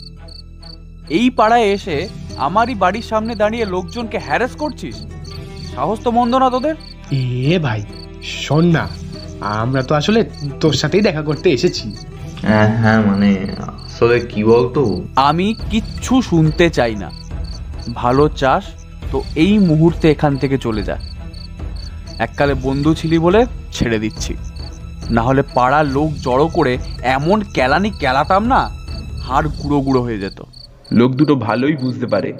এই পাড়ায় এসে আমারই বাড়ির সামনে দাঁড়িয়ে লোকজনকে হ্যারাস করছিস? সাহস তো মন্দ না তোদের? এ ভাই শোন না আমরা তো আসলে তোর সাথেই দেখা করতে এসেছি। হ্যাঁ হ্যাঁ মানে আসলে কি বলতো? আমি কিচ্ছু শুনতে চাই না। ভালো চাস তো এই মুহূর্তে এখান থেকে চলে যা। এককালে বন্ধু ছিলি বলে ছেড়ে দিচ্ছি। না হলে পাড়ার লোক জড়ো করে এমন কেলানি কেলাতাম না হাড় গুঁড়ো গুঁড়ো হয়ে যেত। লোক দুটো ভালোই বুঝতে পারে।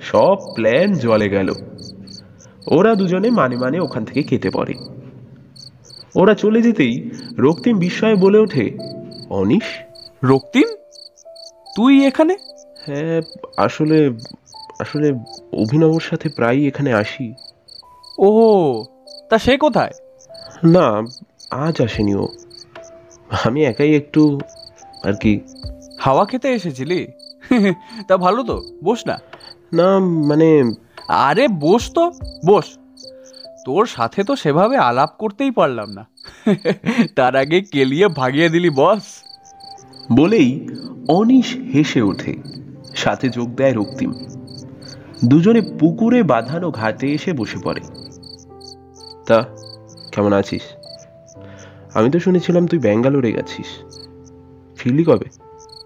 সব প্ল্যান জলে গেল। ওরা দুজনে মানে মানে ওখান থেকে কেটে পড়ে। ওরা চলে যেতেই রক্তিম বিস্ময়ে বলে ওঠে অনিশ? রক্তিম? তুই এখানে? হ্যাঁ আসলে আসলে অভিনবর সাথে প্রায়ই এখানে আসি। ও তা সে কোথায়? না আজ আসেনি ও আমি একাই একটু আর কি। হাওয়া খেতে এসেছিলি? [laughs] তা ভালো তো বস না। না মানে আরে বস তো বস। তোর সাথে তো সেভাবে আলাপ করতেই পারলাম না। [laughs] তার আগে কেলিয়ে ভাগিয়ে দিলি বস। বলেই অনিশ হেসে ওঠে সাথে যোগ দেয় রক্তিম। দুজনে পুকুরে বাঁধানো ঘাটে এসে বসে পড়ে। তা কেমন আছিস? আমি তো শুনেছিলাম তুই ব্যাঙ্গালোরে গেছিস। ফিরলি কবে?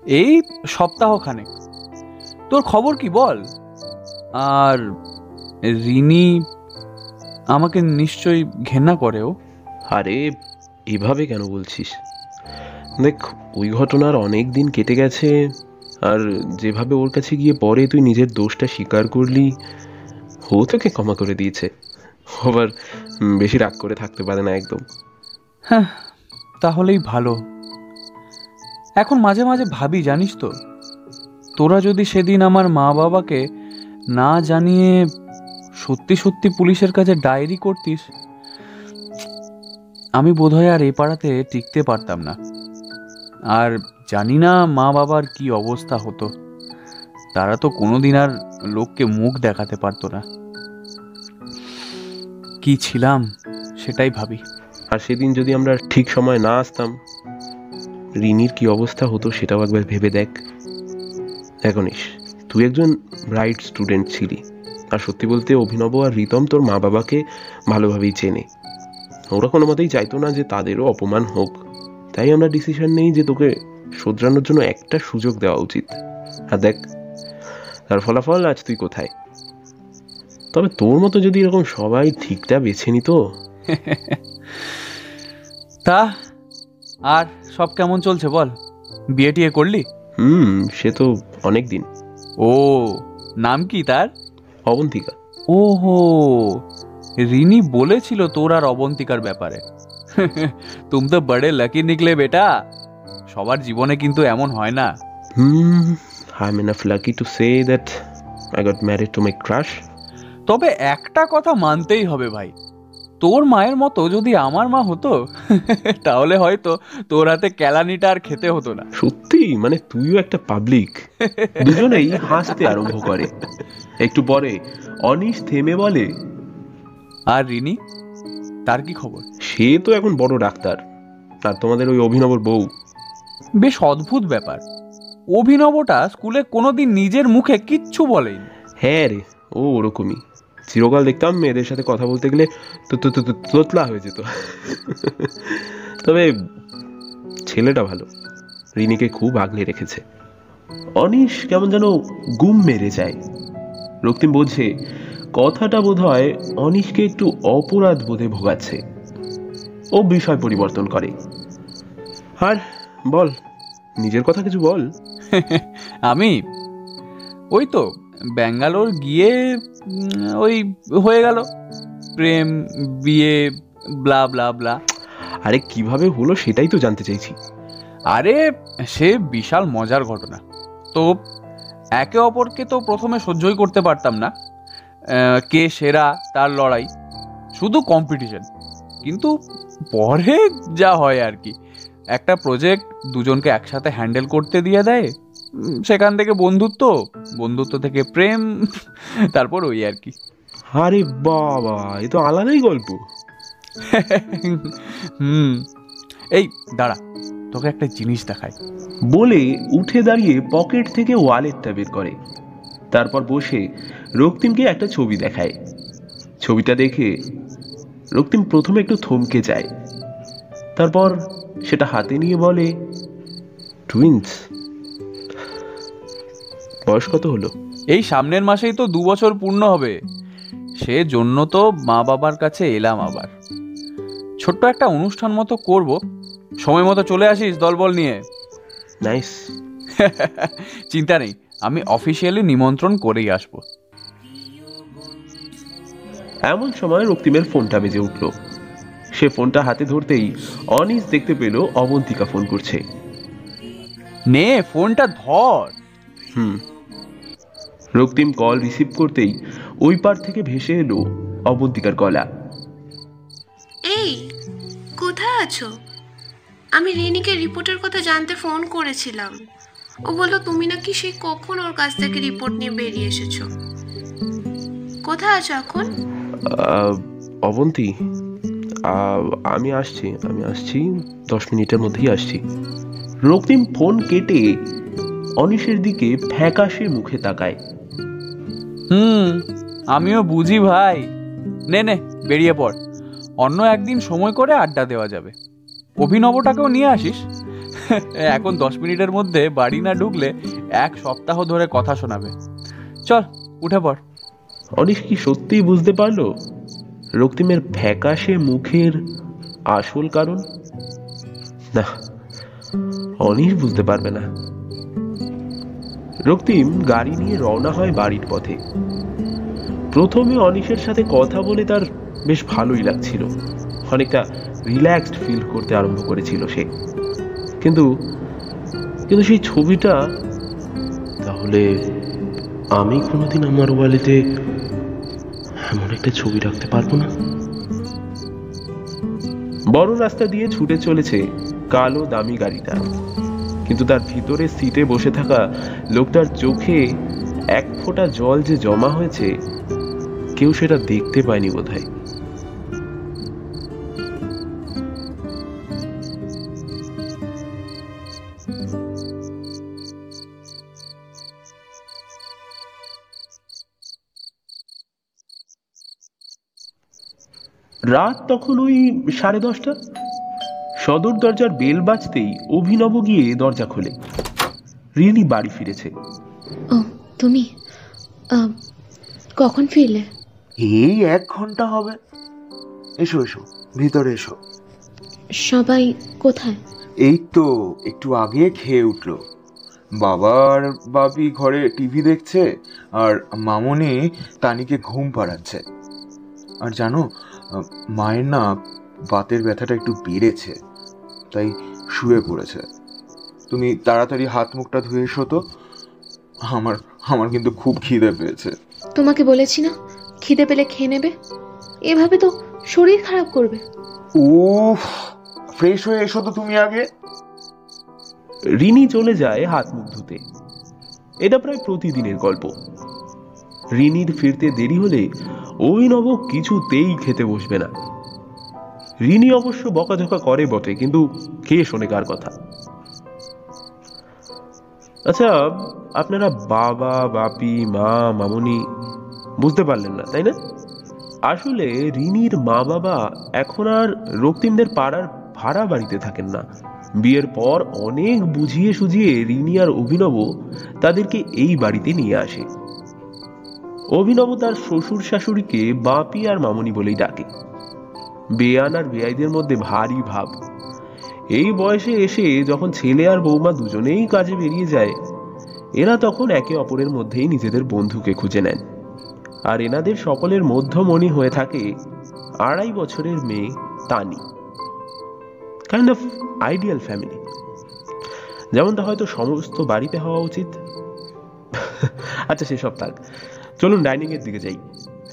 এই সপ্তাহখানেক। তোর খবর কি বল? আর রিনি আমাকে নিশ্চয়ই ঘেন্না করে ও। আরে এভাবে কেন বলছিস? দেখ ওই ঘটনার অনেক দিন কেটে গেছে আর যেভাবে ওর কাছে গিয়ে পরে তুই নিজের দোষটা স্বীকার করলি ও তোকে ক্ষমা করে দিয়েছে। আবার বেশি রাগ করে থাকতে পারে না একদম। হ্যাঁ তাহলেই ভালো। এখন মাঝে মাঝে ভাবি, জানিস তো, তোরা যদি সেদিন আমার মা বাবাকে না জানিয়ে সত্যি সত্যি পুলিশের কাছে ডায়েরি করতিস, আমি বোধহয় আর এ পাড়াতে টিকতে পারতাম না। আর জানি না মা বাবার কি অবস্থা হতো, তারা তো কোনোদিন আর লোককে মুখ দেখাতে পারতো না। কি ছিলাম, সেটাই ভাবি। আর সেদিন যদি আমরা ঠিক সময় না আসতাম, রিনির কি অবস্থা হতো সেটাও একবার ভেবে দেখ। দেখনিস তুই একজন ব্রাইট স্টুডেন্ট ছিলি, আর সত্যি বলতে অভিনব আর রিতম তোর মা বাবাকে ভালোভাবেই চেনে। ওরা কোনো মতেই চাইতো না যে তাদেরও অপমান হোক। তাই আমরা ডিসিশন নেই যে তোকে শোধরানোর জন্য একটা সুযোগ দেওয়া উচিত। আর দেখ, তার ফলাফল আজ তুই কোথায়? তবে তোর মতো যদি এরকম সবাই ঠিকটা বেছে নিত [laughs] তা আর সব কেমন চলছে বল? বিয়ে টিয়ে করলি? হুম সে তো অনেক দিন। ও নাম কি তার? অবন্তিকা। ওহো রিনি বলেছিল তোর আর অবন্তিকার ব্যাপারে। [laughs] তুম তো বড়ে লাকি নিকলে বেটা। সবার জীবনে কিন্তু এমন হয় না। হুম I am enough lucky to say that I got married to my crush তবে একটা কথা মানতেই হবে ভাই। তোর মায়ের মতো যদি আমার মা হতো [laughs] তাহলে হয়তো তোর হাতে কেলানিটা আর খেতে হতো না। সত্যি? মানে তুইও একটা পাবলিক দুজনেই হাসতে আরম্ভ করে। একটু পরে অনিশ থেমে বলে আর রিনি তার কি খবর? সে তো এখন বড় ডাক্তার। আর তোমাদের ওই অভিনবর বউ। বেশ অদ্ভুত ব্যাপার। অভিনবটা স্কুলে কোনোদিন নিজের মুখে কিচ্ছু বলেনি। হ্যাঁ রে ও ওরকমই। চিরকাল দেখতাম মেয়েদের সাথে কথা বলতে গেলে তো তো তো তোতলা হয়ে যেত। তবে ছেলেটা ভালো। রিনিকে খুব আগলে রেখেছে। অনিশ কেমন যেন গুম মেরে যায়। রক্তিম বোঝে কথাটা বোধ হয় অনিশকে একটু অপরাধ বোধে ভোগাচ্ছে। ও বিষয় পরিবর্তন করে। আর বল, নিজের কথা কিছু বল? [laughs] আমি? ওই তো ব্যাঙ্গালোর গিয়ে ওই হয়ে গেল। প্রেম বিয়ে ব্লা ব্লা ব্লা আরে কীভাবে হলো সেটাই তো জানতে চাইছি। আরে সে বিশাল মজার ঘটনা। তো একে অপরকে তো প্রথমে সহ্যই করতে পারতাম না। কে সেরা তার লড়াই। শুধু কম্পিটিশন কিন্তু পরে যা হয় আর কি। একটা প্রজেক্ট দুজনকে একসাথে হ্যান্ডেল করতে দিয়ে দেয় সেখান থেকে বন্ধুত্ব বন্ধুত্ব থেকে প্রেম [laughs] তারপর ওই আর কি। আরে বাবা এ তো আলাদাই গল্প। [laughs] হুম। এই দাঁড়া তোকে একটা জিনিস দেখাই। বলে উঠে দাঁড়িয়ে পকেট থেকে ওয়ালেটটা বের করে। তারপর বসে রক্তিমকে একটা ছবি দেখায়। ছবিটা দেখে রক্তিম প্রথমে একটু থমকে যায়। তারপর সেটা হাতে নিয়ে বলে টুইন্স বয়স কত হলো? এই সামনের মাসেই তো দু বছর পূর্ণ হবে। সে জন্য তো মা বাবার কাছে এলাম আবার। ছোট্ট একটা অনুষ্ঠান মতো করব। সময় মতো চলে আসিস দলবল নিয়ে। নাইস। [laughs] চিন্তা নেই আমি অফিসিয়ালি নিমন্ত্রণ করেই আসব। এমন সময় রক্তিমের ফোনটা বেজে উঠল। সে ফোনটা হাতে ধরতেই অনিস দেখতে পেল অবন্তিকা ফোন করছে। নে ফোনটা ধর। হুম। রক্তিম কল রিসিভ করতেই ওই পার থেকে ভেসে এলো অবন্তিকার গলা এই কোথায় আছো? আমি রিনিকে রিপোর্টের কথা জানতে ফোন করেছিলাম। ও বলল তুমি নাকি সেই কখন ওর কাছ থেকে রিপোর্ট নিয়ে বেরিয়ে এসেছ? কোথায় আছো এখন? অবন্তী আমি আসছি আমি আসছি দশ মিনিটের মধ্যেই আসছি। রক্তিম ফোন কেটে অনিশের দিকে ফ্যাকাশে মুখে তাকায়। হুম, আমিও বুঝি ভাই। নে নে, বেরিয়ে পড়। অন্য একদিন সময় করে আড্ডা দেওয়া যাবে। অভিনবটাকেও নিয়ে আসিস। এখন দশ মিনিটের মধ্যে বাড়ি না ঢুকলে এক সপ্তাহ ধরে কথা শোনাবে। চল, উঠে পড়। অনিশ কি সত্যিই বুঝতে পারল? রক্তিমের ফ্যাকাশে মুখের আসল কারণ? না, অনিশ বুঝতে পারবে না। রক্তিম গাড়ি নিয়ে রওনা হয় বাড়ির পথে। প্রথমে অনিশের সাথে কথা বলে তার বেশ ভালোই লাগছিল। অনেকটা রিল্যাক্সড ফিল করতে আরম্ভ করেছিল সে। কিন্তু কিন্তু সেই ছবিটা, তাহলে আমি কোনোদিন আমার ওয়ালেতে এমন একটা ছবি রাখতে পারব না? বড় রাস্তা দিয়ে ছুটে চলেছে কালো দামি গাড়িটা। কিন্তু তার ভিতরে সিটে বসে থাকা লোকটার চোখে এক ফোঁটা জল যে জমা হয়েছে, কেউ সেটা দেখতে পায়নি বোধহয়। রাত তখন ওই সাড়ে দশটা? সদর দরজার বেল বাজতেই অভিনব গিয়ে দরজা খোলে। রিনি বাড়ি ফিরেছে। ও তুমি আহ, কখন ফিরলে? এই এক ঘণ্টা হবে। এসো এসো ভিতরে এসো। সবাই কোথায়? এই তো একটু আগে খেয়ে উঠল। বাবার বাপি ঘরে টিভি দেখছে আর মামনি তানিকে ঘুম পাড়াচ্ছে। আর জানো আহ, মায়ের না বাতের ব্যথাটা একটু বেড়েছে। তাই শুয়ে পড়েছে। তুমি তাড়াতাড়ি হাত মুখটা ধুয়ে এসো তো। আমার আমার কিন্তু খুব খিদে পেয়েছে। তোমাকে বলেছি না খিদে পেলে খেয়ে নেবে? এভাবে তো শরীর খারাপ করবে। উফ ফ্রেশ হয়ে এসো তো তুমি আগে। রিনি চলে যায় হাত মুখ ধুতে। এটা প্রায় প্রতিদিনের গল্প। রিনির ফিরতে দেরি হলে ওই নব কিছুতেই খেতে বসবে না। রিনি অবশ্য বকাঝকা করে বটে, কিন্তু কে শোনে কার কথা? আচ্ছা আপনারা বাবা, বাপি, মা, মামনি বুঝতে পারলেন না, তাই না? আসলে রিনির মা বাবা এখন আর রক্তিমদের পাড়ার ভাড়া বাড়িতে থাকেন না। বিয়ের পর অনেক বুঝিয়ে সুঝিয়ে রিনি আর অভিনব তাদেরকে এই বাড়িতে নিয়ে আসে। অভিনব তার শ্বশুর শাশুড়িকে বাপি আর মামনি বলেই ডাকে। বেয়ান আর বেয়াইদের মধ্যে ভারী ভাব। এই বয়সে এসে যখন ছেলে আর বৌমা দুজনেই কাজে বেরিয়ে যায়, এরা তখন একে অপরের মধ্যেই নিজেদের বন্ধুকে খুঁজে নেন। আর এনাদের সকলের মধ্যমণি হয়ে থাকে আড়াই বছরের মেয়ে Tani. Kind of ideal family যেমনটা হয়তো সমস্ত বাড়িতে হওয়া উচিত। [laughs] আচ্ছা সেসব থাক। চলুন ডাইনিং এর দিকে যাই।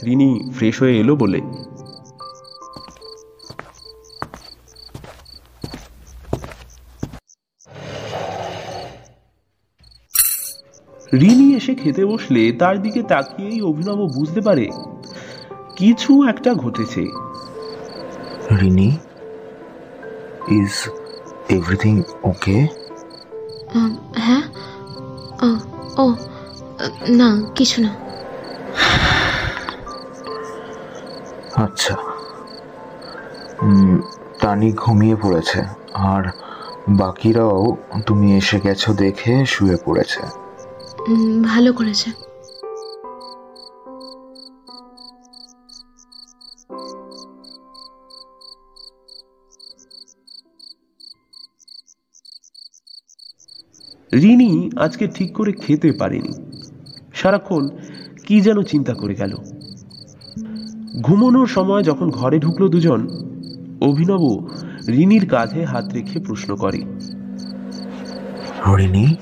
রিনি ফ্রেশ হয়ে এলো বলে রিনি এসে খেতে বসলে তার দিকে তাকিয়েই অভিনব বুঝতে পারে কিছু একটা ঘটেছে। রিনি ইজ এভরিথিং ওকে হ্যাঁ? ও ও না কিছু না। আচ্ছা। তানি ঘুমিয়ে পড়েছে আর বাকিরাও তুমি এসে গেছো দেখে শুয়ে পড়েছে। ভালো করেছে। রিনি আজকে ঠিক করে খেতে পারেনি। সারাক্ষণ কি যেন চিন্তা করে গেল। ঘুমানোর সময় যখন ঘরে ঢুকলো দুজন অভিনব রিনির কাঁধে হাত রেখে প্রশ্ন করে রিনি?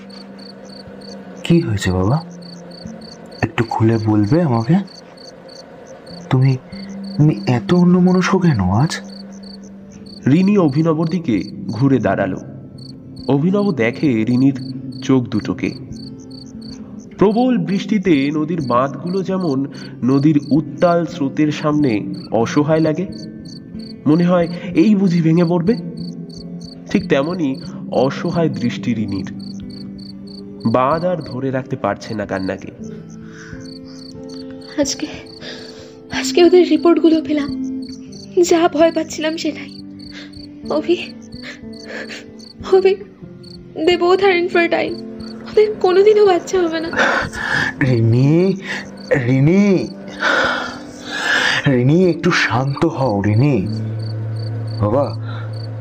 কি হয়েছে বাবা? একটু খুলে বলবে আমাকে? তুমি তুমি এত অন্যমনস্ক কেন আজ? রিনি অভিনবর দিকে ঘুরে দাঁড়াল। অভিনব দেখে রিনির চোখ দুটোকে। প্রবল বৃষ্টিতে নদীর বাঁধগুলো যেমন নদীর উত্তাল স্রোতের সামনে অসহায় লাগে, মনে হয় এই বুঝি ভেঙে পড়বে? ঠিক তেমনি অসহায় দৃষ্টি রিনির। বাঁধ আর ধরে রাখতে পারছে না কান্নাকে। আজকে আজকে ওদের রিপোর্টগুলো পেলাম। যা ভয় পাচ্ছিলাম সেটাই। Abhi Abhi they both are infertile. ওদের কোনোদিনও বাচ্চা হবে না। রিনি রিনি রিনি একটু শান্ত হও রিনি। বাবা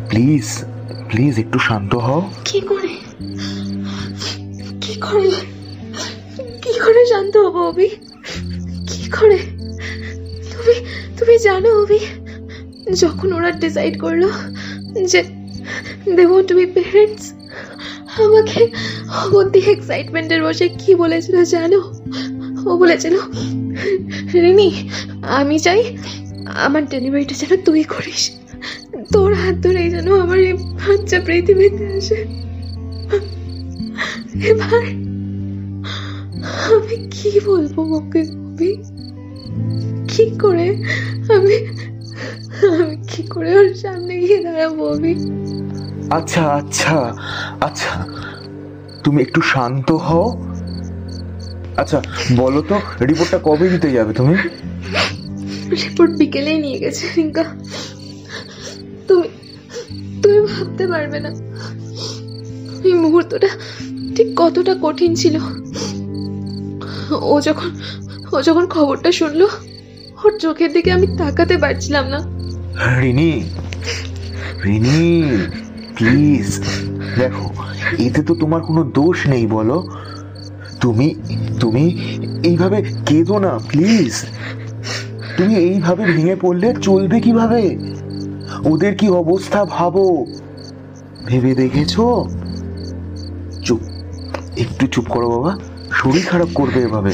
প্লিজ প্লিজ একটু শান্ত হও। কি করে কি করে কি করে শান্ত হব, অভি? কি করে? তুমি তুমি জানো, অভি, যখন ওরা ডিসাইড করল যে they want to be parents আমাকে অবন্তি এক্সাইটমেন্টের বসে কি বলেছিল জানো? ও বলেছিল, রিনি, আমি চাই আমার ডেলিভারিটা যেন তুই করিস। তোর হাত ধরেই যেন আমার এই বাচ্চা পৃথিবীতে আসে। এবার আমি কি বলব ওকে কবি কি করে আমি আমি কি করে ওর সামনে গিয়ে দাঁড়াবো আমি আচ্ছা আচ্ছা আচ্ছা। তুমি একটু শান্ত হও। আচ্ছা বলো তো রিপোর্টটা কবে দিতে যাবে তুমি? রিপোর্ট বিকেলেই নিয়ে গেছে রিঙ্কা। তুমি তুমি ভাবতে পারবে না। এই মুহূর্তটা ঠিক কতটা কঠিন ছিল। ও যখন ও যখন খবরটা শুনলো, ওর চোখের দিকে আমি তাকাতে পারছিলাম না। রিনি রিনি প্লিজ দেখো, এতে তো তোমার কোনো দোষ নেই, বলো। তুমি তুমি এইভাবে কেঁদো না প্লিজ তুমি এইভাবে ভেঙে পড়লে চলবে কীভাবে? ওদের কি অবস্থা ভাবো? ভেবে দেখেছ? একটু চুপ করো বাবা শরীর খারাপ করবে এভাবে।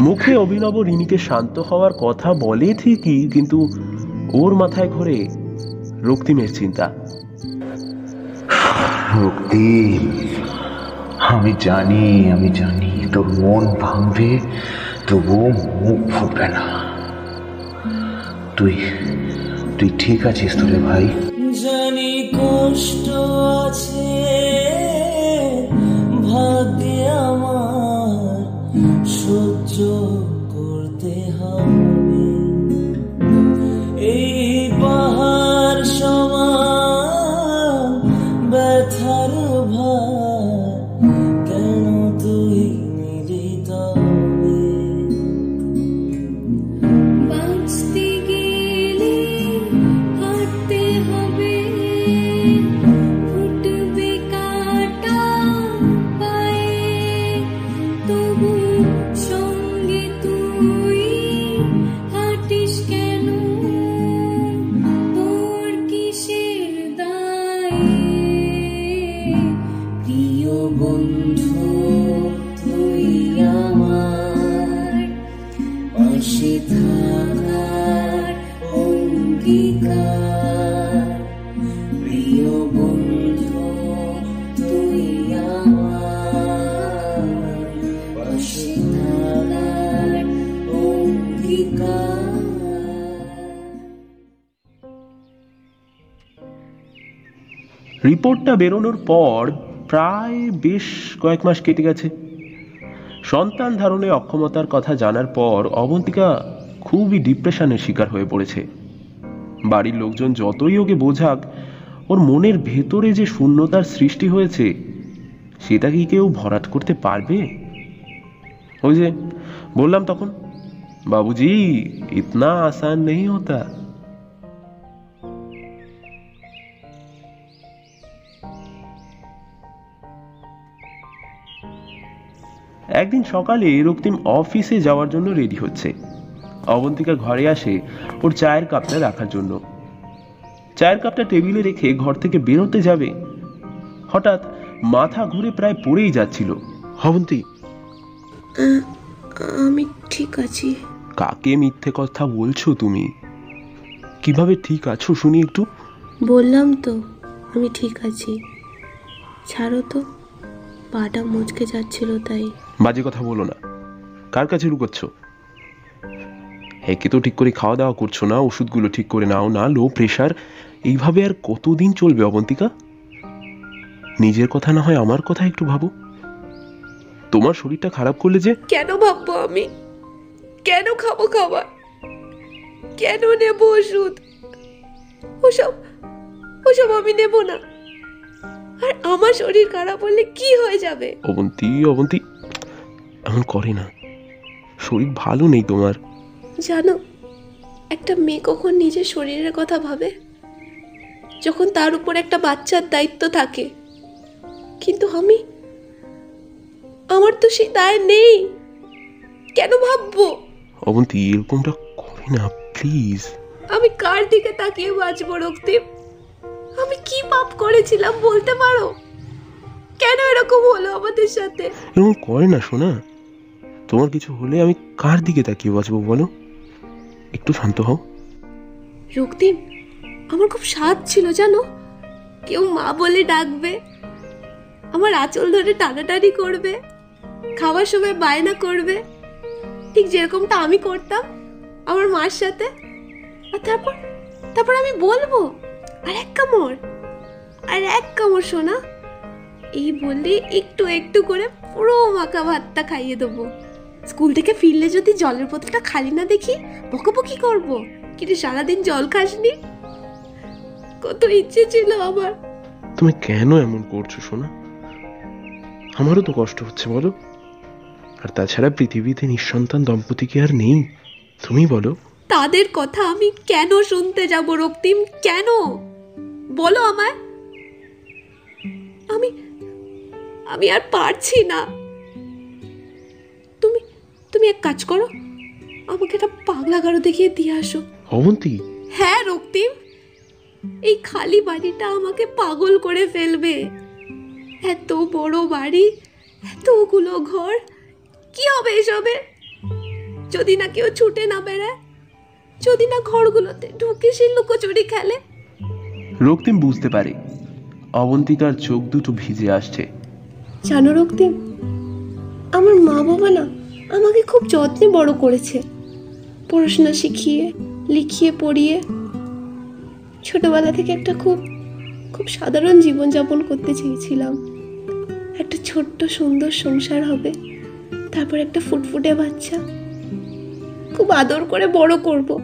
মুখে অভিনব রিনিকে শান্ত হওয়ার কথা বলে ঠিকই কিন্তু ওর মাথায় ঘোরে রক্তিমের চিন্তা। রক্তিম আমি জানি আমি জানি তোর মন ভাঙবে তবুও মুখ ফুটবে না। তুই তুই ঠিক আছিস তোরে ভাই? জানি কষ্ট আছে। ভাগ্যে রিপোর্টটা বেরোনোর পর প্রায় বেশ কয়েক মাস কেটে গেছে। সন্তান ধারণে অক্ষমতার কথা জানার পর অবন্তিকা খুবই ডিপ্রেশনের শিকার হয়ে পড়েছে। বাড়ির লোকজন যতই ওকে বোঝাক, ওর মনের ভেতরে যে শূন্যতার সৃষ্টি হয়েছে, সেটা কি কেউ ভরাট করতে পারবে? ওই যে বললাম তখন, বাবুজি, ইতনা আসান নেই হতা একদিন সকালে রক্তিম অফিসে যাওয়ার জন্য রেডি হচ্ছে। অবন্তিকা ঘরে আসে ওর চায়ের কাপটা রাখার জন্য। চায়ের কাপটা টেবিলে রেখে ঘর থেকে বেরোতে যাবে। হঠাৎ মাথা ঘুরে প্রায় পড়েই যাচ্ছিল। অবন্তি। আমি ঠিক আছি। কাকে মিথ্যে কথা বলছো তুমি? কীভাবে ঠিক আছো শুনি একটু। বললাম তো আমি ঠিক আছি। ছাড়ো তো। পাটা মুচকে যাচ্ছিল তাই। বাজে কথা বলো না। কার কাছে লুকোচ্ছ? একে তো ঠিক করে খাওয়া দাওয়া করছ না ওষুধগুলো ঠিক করে নাও না লো প্রেশার এইভাবে আর কতদিন চলবে অবন্তিকা? নিজের কথা না হয় আমার কথা একটু ভাবো। তোমার শরীরটা খারাপ করলে যে? কেন ভাববো আমি? কেন খাব খাবার? কেন নেব ওষুধ? ওসব ওসব আমি নেব না। আর আমার শরীর খারাপ হলে কি হয়ে যাবে? অবন্তি অবন্তি এমন করে না। শরীর ভালো নেই তোমার। জানো একটা মেয়ে কখন নিজের শরীরের কথা ভাবে? যখন তার উপর একটা বাচ্চার দায়িত্ব থাকে। কিন্তু আমি আমার তো সেই দায় নেই। কেন ভাববো? অবন্তি এরকমটা করে না প্লিজ আমি কার দিকে তাকিয়ে বাঁচবো রক্তিম? আমি কি পাপ করেছিলাম বলতে পারো? কেন এরকম হলো আমাদের সাথে? এরকম করে না শোনা তোমার কিছু হলে আমি কার দিকে তাকিয়ে বাঁচবো বলো? একটু শান্ত হও। রক্তিম আমার খুব স্বাদ ছিল জানো? কেউ মা বলে ডাকবে আমার আঁচল ধরে টানাটানি করবে খাওয়ার সময় বায়না করবে। ঠিক যেরকমটা আমি করতাম আমার মার সাথে। আর তারপর তারপর আমি বলব? আর এক কামড়। আর এক কামড় শোনা এই বললে একটু একটু করে পুরো মাখা ভাতটা খাইয়ে দেবো। স্কুল থেকে ফিরলে যদি জলের বোতলটা খালি না দেখি বকাবকি করব। কিন্তু সারাদিন জল খাসনি। কত ইচ্ছে ছিল আমার। তুমি কেন এমন করছ শোনা আমারও তো কষ্ট হচ্ছে বলো। আর তাছাড়া পৃথিবীতে নিঃসন্তান দম্পতি কি আর নেই। তুমি বলো। তাদের কথা আমি কেন শুনতে যাব রক্তিম? কেন? বলো আমায়। আমি আমি আর পারছি না। তুমি তুমি এক কাজ করো আমাকে একটা পাগলা গারো দেখিয়ে দিয়ে আসো। অবন্তী হ্যাঁ রক্তিম। এই খালি বাড়িটা আমাকে পাগল করে ফেলবে। এত বড় বাড়ি এতগুলো ঘর কি হবে এসবে? যদি না কেউ ছুটে না বেড়ায় যদি না ঘরগুলোতে ঢুকে সে লুকোচুরি খেলে রক্তিম বুঝতে পারে। অবন্তিকার চোখ দুটো ভিজে আসছে। জানো রক্তিম, আমার মা বাবা না আমাকে খুব যত্নে বড় করেছে। পড়াশোনা শিখিয়ে, লিখিয়ে, পড়িয়ে ছোটবেলা থেকে একটা খুব খুব সাধারণ জীবনযাপন করতে চেয়েছিলাম। একটা ছোট্ট সুন্দর সংসার হবে, তারপর একটা ফুটফুটে বাচ্চা। খুব আদর করে বড় করব।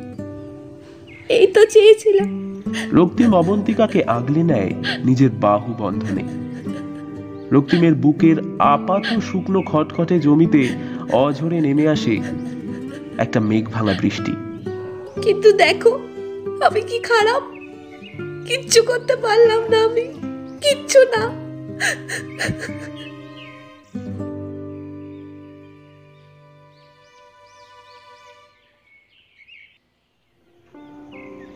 এই তো চেয়েছিলাম। রক্তিম অবন্তিকাকে আগলে নেয় নিজের বাহু বন্ধনে। রক্তিমের বুকের আপাত শুকনো খটখটে জমিতে অঝরে নেমে আসে একটা মেঘ ভাঙা বৃষ্টি। কিন্তু দেখো, আমি কি খারাপ? কিচ্ছু করতে পারলাম না আমি। কিচ্ছু না।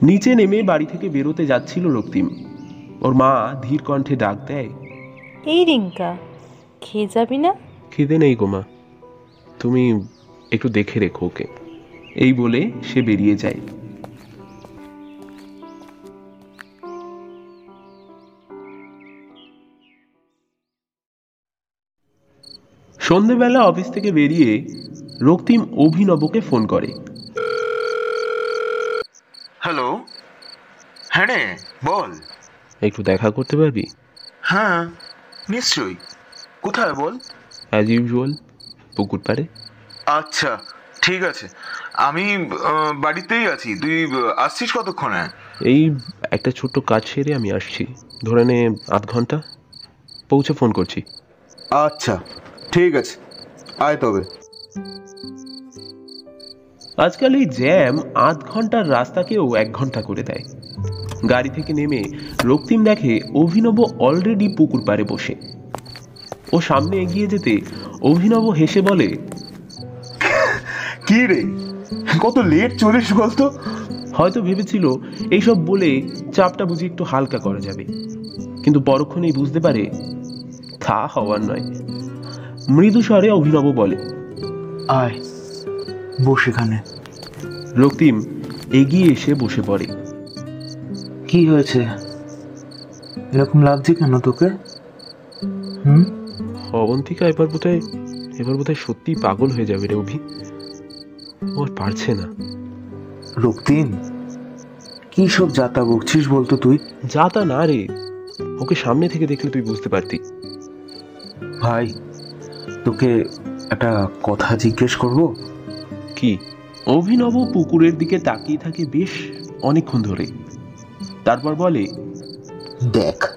নিচে নেমে বাড়ি থেকে বেরোতে যাচ্ছিল রক্তিম। ওর মা ধীর কণ্ঠে ডাক দেয় এই রিঙ্কা খেয়ে যাবি না? খিদে নেই গোমা তুমি একটু দেখে রেখো ওকে। এই বলে সে বেরিয়ে যায়। সন্ধেবেলা অফিস থেকে বেরিয়ে রক্তিম অভিনবকে ফোন করে হ্যালো হ্যাঁ রে বল। একটু দেখা করতে পারবি? হ্যাঁ নিশ্চয়ই। কোথায় বল? অ্যাজ ইউজুয়াল পুকুর পাড়ে। আচ্ছা ঠিক আছে। আমি আহ, বাড়িতেই আছি। তুই আহ, আসছিস কতক্ষণে? এই একটা ছোট্ট কাজ সেরে আমি আসছি। ধরে নে আধ ঘণ্টা। পৌঁছে ফোন করছি। আচ্ছা ঠিক আছে। আয় তবে। আজকাল এই জ্যাম আধ ঘণ্টার রাস্তাকেও এক ঘণ্টা করে দেয়। গাড়ি থেকে নেমে রক্তিম দেখে অভিনব অলরেডি পুকুর পাড়ে বসে। ও সামনে এগিয়ে যেতে অভিনব হেসে বলে কি রে? কত লেট চলিস বলতো? হয়তো ভেবেছিল এইসব বলে চাপটা বুঝি একটু হালকা করা যাবে। কিন্তু পরক্ষণেই বুঝতে পারে তা হওয়ার নয়। মৃদু স্বরে অভিনব বলে আয় বস এখানে। রক্তিম এগিয়ে এসে বসে পড়ে। কি হয়েছে? এরকম লাগছে কেন তোকে? হুম? অবন্তিকা এবার বোধহয় এবার বোধহয় সত্যিই পাগল হয়ে যাবে রে অভি। ওর পারছে না। রক্তিম কি সব যাতা বকছিস বলতো তুই? যাতা না রে ওকে সামনে থেকে দেখলে তুই বুঝতে পারতি। ভাই তোকে একটা কথা জিজ্ঞেস করব? কি? অভিনব পুকুরের দিকে তাকিয়ে থাকে বেশ অনেকক্ষণ ধরে। তারপর বলে দেখ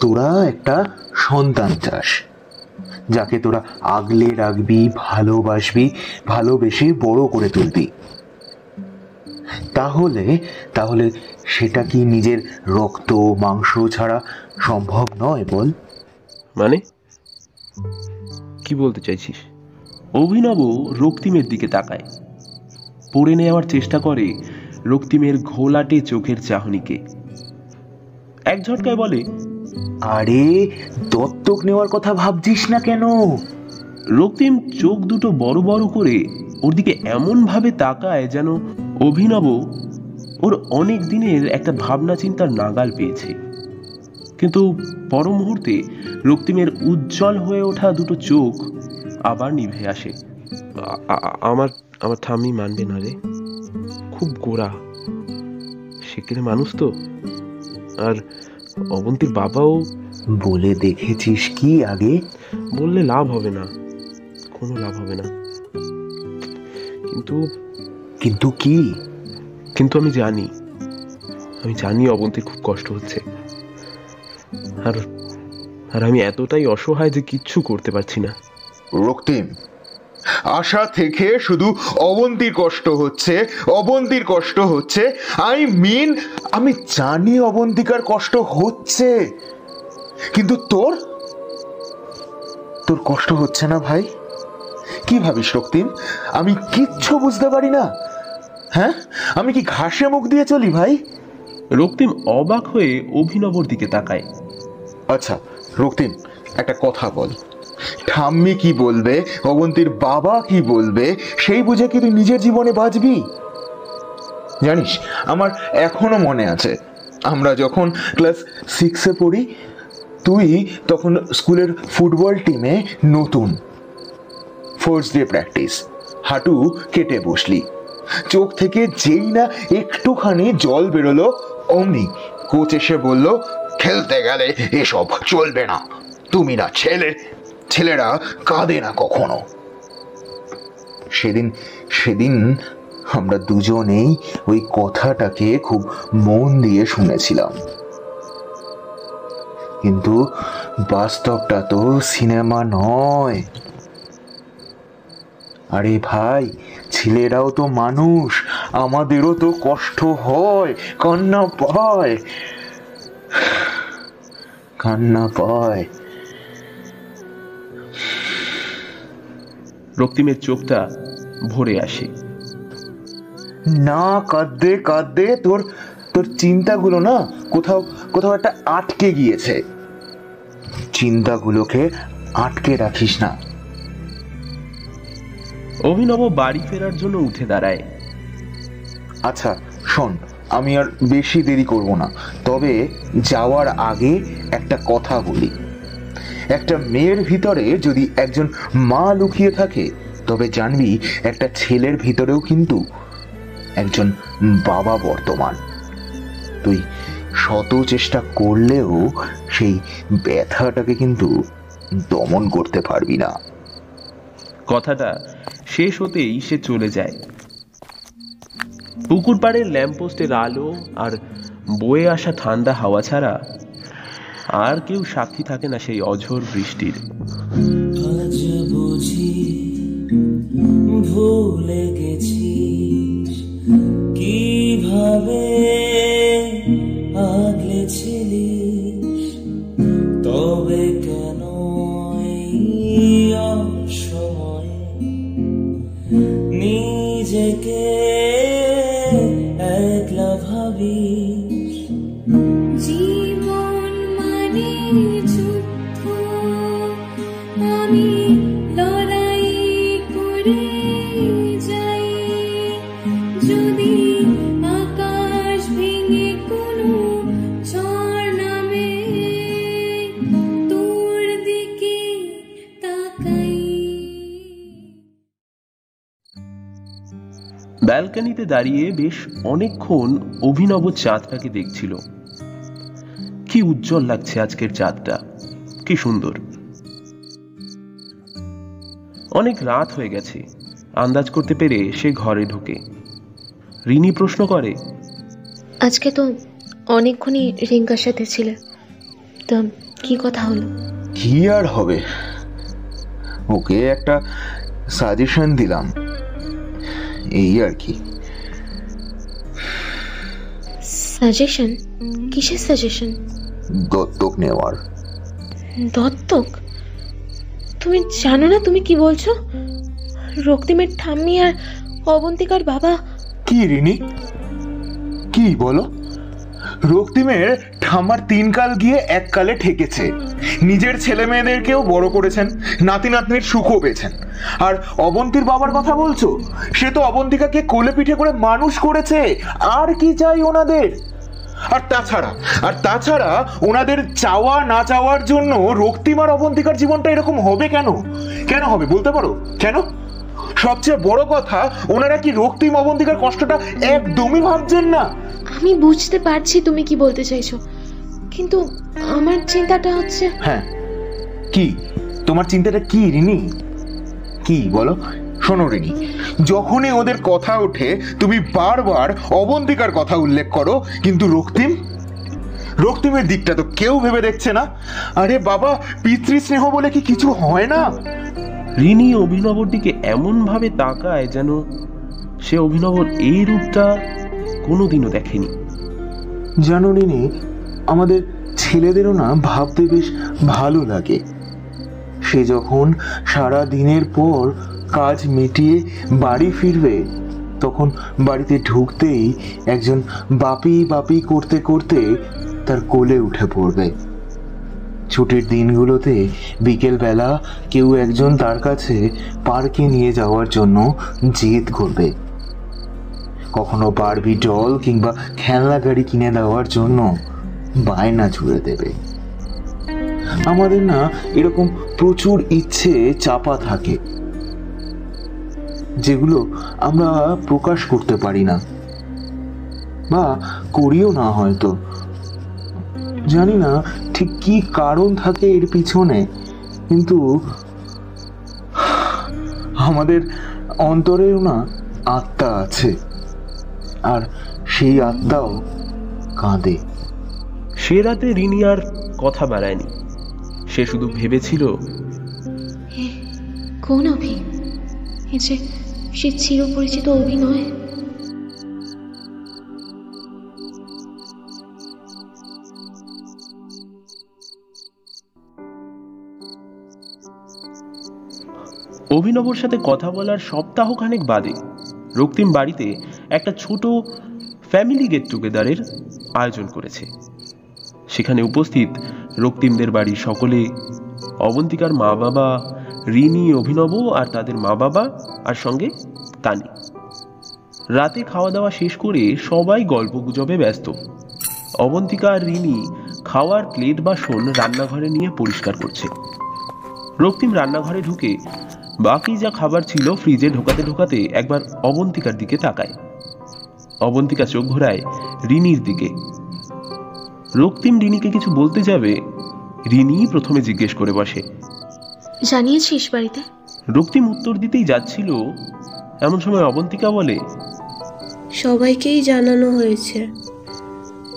তোরা একটা সন্তান চাস যাকে তোরা আগলে রাখবি ভালোবাসবি ভালোবেসে বড় করে তুলবি। তাহলে তাহলে সেটা কি নিজের রক্ত মাংস ছাড়া সম্ভব নয় বল? মানে? কি বলতে চাইছিস? অভিনব রক্তিমের দিকে তাকায়। পড়ে নেওয়ার চেষ্টা করে রক্তিমের ঘোলাটে চোখের চাহনিকে। এক ঝটকায় বলে আরে দত্তক নেওয়ার কথা ভাবছিস না কেন? রক্তিম চোখ দুটো বড় বড় করে ওর দিকে এমন ভাবে তাকায় যেন অভিনব ওর অনেক দিনের একটা ভাবনা চিন্তার নাগাল পেয়েছে। কিন্তু পর মুহূর্তে রক্তিমের উজ্জ্বল হয়ে ওঠা দুটো চোখ আবার নিভে আসে। আমার আমার ঠাম্মি মানবে না রে। খুব গোড়া। সেকেলে মানুষ তো। আর অবন্তীর বাবাও বলে দেখেছিস কি আগে? বললে লাভ হবে না। কোনো লাভ হবে না। কিন্তু কিন্তু কি? কিন্তু আমি জানি। আমি জানি অবন্তীর খুব কষ্ট হচ্ছে। আর আর আমি এতটাই অসহায় যে কিচ্ছু করতে পারছি না। রক্তিম আশা থেকে শুধু অবন্তির কষ্ট হচ্ছে অবন্তির কষ্ট হচ্ছে। আই মিন আমি জানি অবন্তিকার কষ্ট হচ্ছে। কিন্তু তোর? তোর কষ্ট হচ্ছে না ভাই? কি ভাবিস রক্তিম? আমি কিচ্ছু বুঝতে পারি না। হ্যাঁ? আমি কি ঘাসে মুখ দিয়ে চলি ভাই? রক্তিম অবাক হয়ে অভিনবর দিকে তাকায়। আচ্ছা রক্তিম একটা কথা বল। ঠাম্মি কি বলবে? অবন্তীর বাবা কি বলবে? সেই বুঝে কি তুই নিজের জীবনে বাঁচবি? জানিস, আমার এখনও মনে আছে, আমরা যখন ক্লাস সিক্সে পড়ি, তুই তখন স্কুলের ফুটবল টিমে নতুন। ফার্স্ট ডে প্র্যাকটিস হাঁটু কেটে বসলি। চোখ থেকে যেই না একটুখানি জল বেরোলো, অমনি কোচ এসে বলল, খেলতে গেলে এসব চলবে না। তুমি না ছেলে ছেলেরা কাঁদে না কখনো। সেদিন সেদিন আমরা দুজনেই ওই কথাটাকে খুব মন দিয়ে শুনেছিলাম। কিন্তু বাস্তবটা তো সিনেমা নয়। আরে ভাই, ছেলেরাও তো মানুষ, আমাদেরও তো কষ্ট হয়, কান্না পায়। কান্না পায়। রক্তিমের চোখটা ভরে আসে। না কাঁদতে কাঁদতে তোর তোর চিন্তাগুলো না কোথাও কোথাও একটা আটকে গিয়েছে। চিন্তাগুলোকে আটকে রাখিস না। অভিনব বাড়ি ফেরার জন্য উঠে দাঁড়ায়। আচ্ছা শোন আমি আর বেশি দেরি করব না। তবে যাওয়ার আগে একটা কথা বলি। একটা মেয়ের ভিতরে যদি একজন মা লুকিয়ে থাকে, তবে জানবি একটা ছেলের ভিতরেও কিন্তু একজন বাবা বর্তমান। তুই শত চেষ্টা করলেও সেই ব্যথাটাকে কিন্তু দমন করতে পারবি না। কথাটা শেষ হতেই সে চলে যায়। পুকুর পাড়ের ল্যাম্পপোস্টের আলো আর বয়ে আসা ঠান্ডা হাওয়া ছাড়া আর কেউ সাক্ষী থাকে না সেই অঝোর বৃষ্টির। বুঝি ভুলে গেছিস। কীভাবে ব্যালকনিতে দাঁড়িয়ে বেশ অনেকক্ষণ অভিনব চাঁদটাকে দেখছিল। কি উজ্জ্বল লাগছে আজকের চাঁদটা। কি সুন্দর। অনেক রাত হয়ে গেছে। আন্দাজ করতে পেরে সে ঘরে ঢোকে। রিনি প্রশ্ন করে আজকে তো অনেকক্ষণই রিঙ্কার সাথে ছিলে। তো কি কথা হলো? কি আর হবে? ওকে একটা সাজেশন দিলাম। এই আর কি। সাজেশন কিসের সাজেশন দত্তক নেওয়ার। দত্তক? তুমি জানো না তুমি কি বলছো? রক্তিমের ঠাম্মি আর অবন্তিকার বাবা কি রিনি? কি বলো? রক্তিমের ঠাম্মার তিন কাল গিয়ে এক কালে ঠেকেছে। নিজের ছেলে মেয়েদেরকেও বড় করেছেন, নাতি নাতনির সুখও পেয়েছেন। আর অবন্তীর বাবার কথা বলছো? সে তো অবন্তিকাকে কোলে পিঠে করে মানুষ করেছে, আর কি চাই ওনাদের? আর তাছাড়া আর তাছাড়া ওনাদের চাওয়া না চাওয়ার জন্য রক্তিম আর অবন্তিকার জীবনটা এরকম হবে কেন? কেন হবে বলতে পারো? কেন? সবচেয়ে বড় কথা, ওনারা কি রক্তিম অবন্তিকার কষ্টটা একদমই ভাবছেন না? আমি বুঝতে পারছি তুমি কি বলতে চাইছো কিন্তু আমার চিন্তাটা হচ্ছে হ্যাঁ। কি? তোমার চিন্তাটা কি রিনি কি বলো? শোনো রিনি যখনই ওদের কথা ওঠে তুমি বারবার অবন্তিকার কথা উল্লেখ করো কিন্তু রক্তিম? রক্তিমের দিকটা তো কেউ ভেবে দেখছে না। আরে বাবা পিতৃস্নেহ বলে কি কিছু হয় না? রিনি অভিনবর দিকে এমন ভাবে তাকায় যেন সে অভিনবর এই রূপটা কোনোদিনও দেখেনি। জানো রিনি আমাদের ছেলেদেরও না ভাবতে বেশ ভালো লাগে। সে যখন সারা দিনের পর কাজ মিটিয়ে বাড়ি ফিরবে, তখন বাড়িতে ঢুকতেই একজন বাপি বাপি করতে করতে তার কোলে উঠে পড়বে। ছুটির দিনগুলোতে বিকেলবেলা কেউ একজন তার কাছে পার্কে নিয়ে যাওয়ার জন্য জেদ করবে। কখনো বারবি ডল কিংবা খেলনা গাড়ি কিনে দেওয়ার জন্য বায়না ছুড়ে দেবে। আমাদের না এরকম প্রচুর ইচ্ছে চাপা থাকে, যেগুলো আমরা প্রকাশ করতে পারি না, বা করিও না হয়তো। জানি না ঠিক কি কারণ থাকে এর পিছনে, কিন্তু আমাদের অন্তরেও না আত্মা আছে। আর সেই আত্মাও কাঁদে। সে রাতে রিনি আর কথা বাড়ায়নি। সে শুধু ভেবেছিল কোন অভি? এ যে সে চিরপরিচিত অভিনয়। অভিনবর সাথে কথা বলার সপ্তাহখানেক বাদে রক্তিম বাড়িতে একটা ছোট ফ্যামিলি গেট টুগেদারের আয়োজন করেছে। সেখানে উপস্থিত রক্তিমদের বাড়ির সকলে, অবন্তিকার মা বাবা রিনি অভিনব আর তাদের মা বাবা আর সঙ্গে তানি। রাতে খাওয়া দাওয়া শেষ করে সবাই গল্প গুজবে ব্যস্ত। অবন্তিকা আর রিনি খাওয়ার প্লেট বাসন রান্নাঘরে নিয়ে পরিষ্কার করছে। রক্তিম রান্নাঘরে ঢুকে বাকি যা খাবার ছিল ফ্রিজে ঢোকাতে ঢোকাতে একবার অবন্তিকার দিকে তাকায়। অবন্তিকা চোখ ঘোরায় রিনির দিকে। রক্তিম রিনিকে কিছু বলতে যাবে রিনি প্রথমে জিজ্ঞেস করে বসে। জানিয়েছিস বাড়িতে? রক্তিম উত্তর দিতেই যাচ্ছিল এমন সময় অবন্তিকা বলে সবাইকেই জানানো হয়েছে।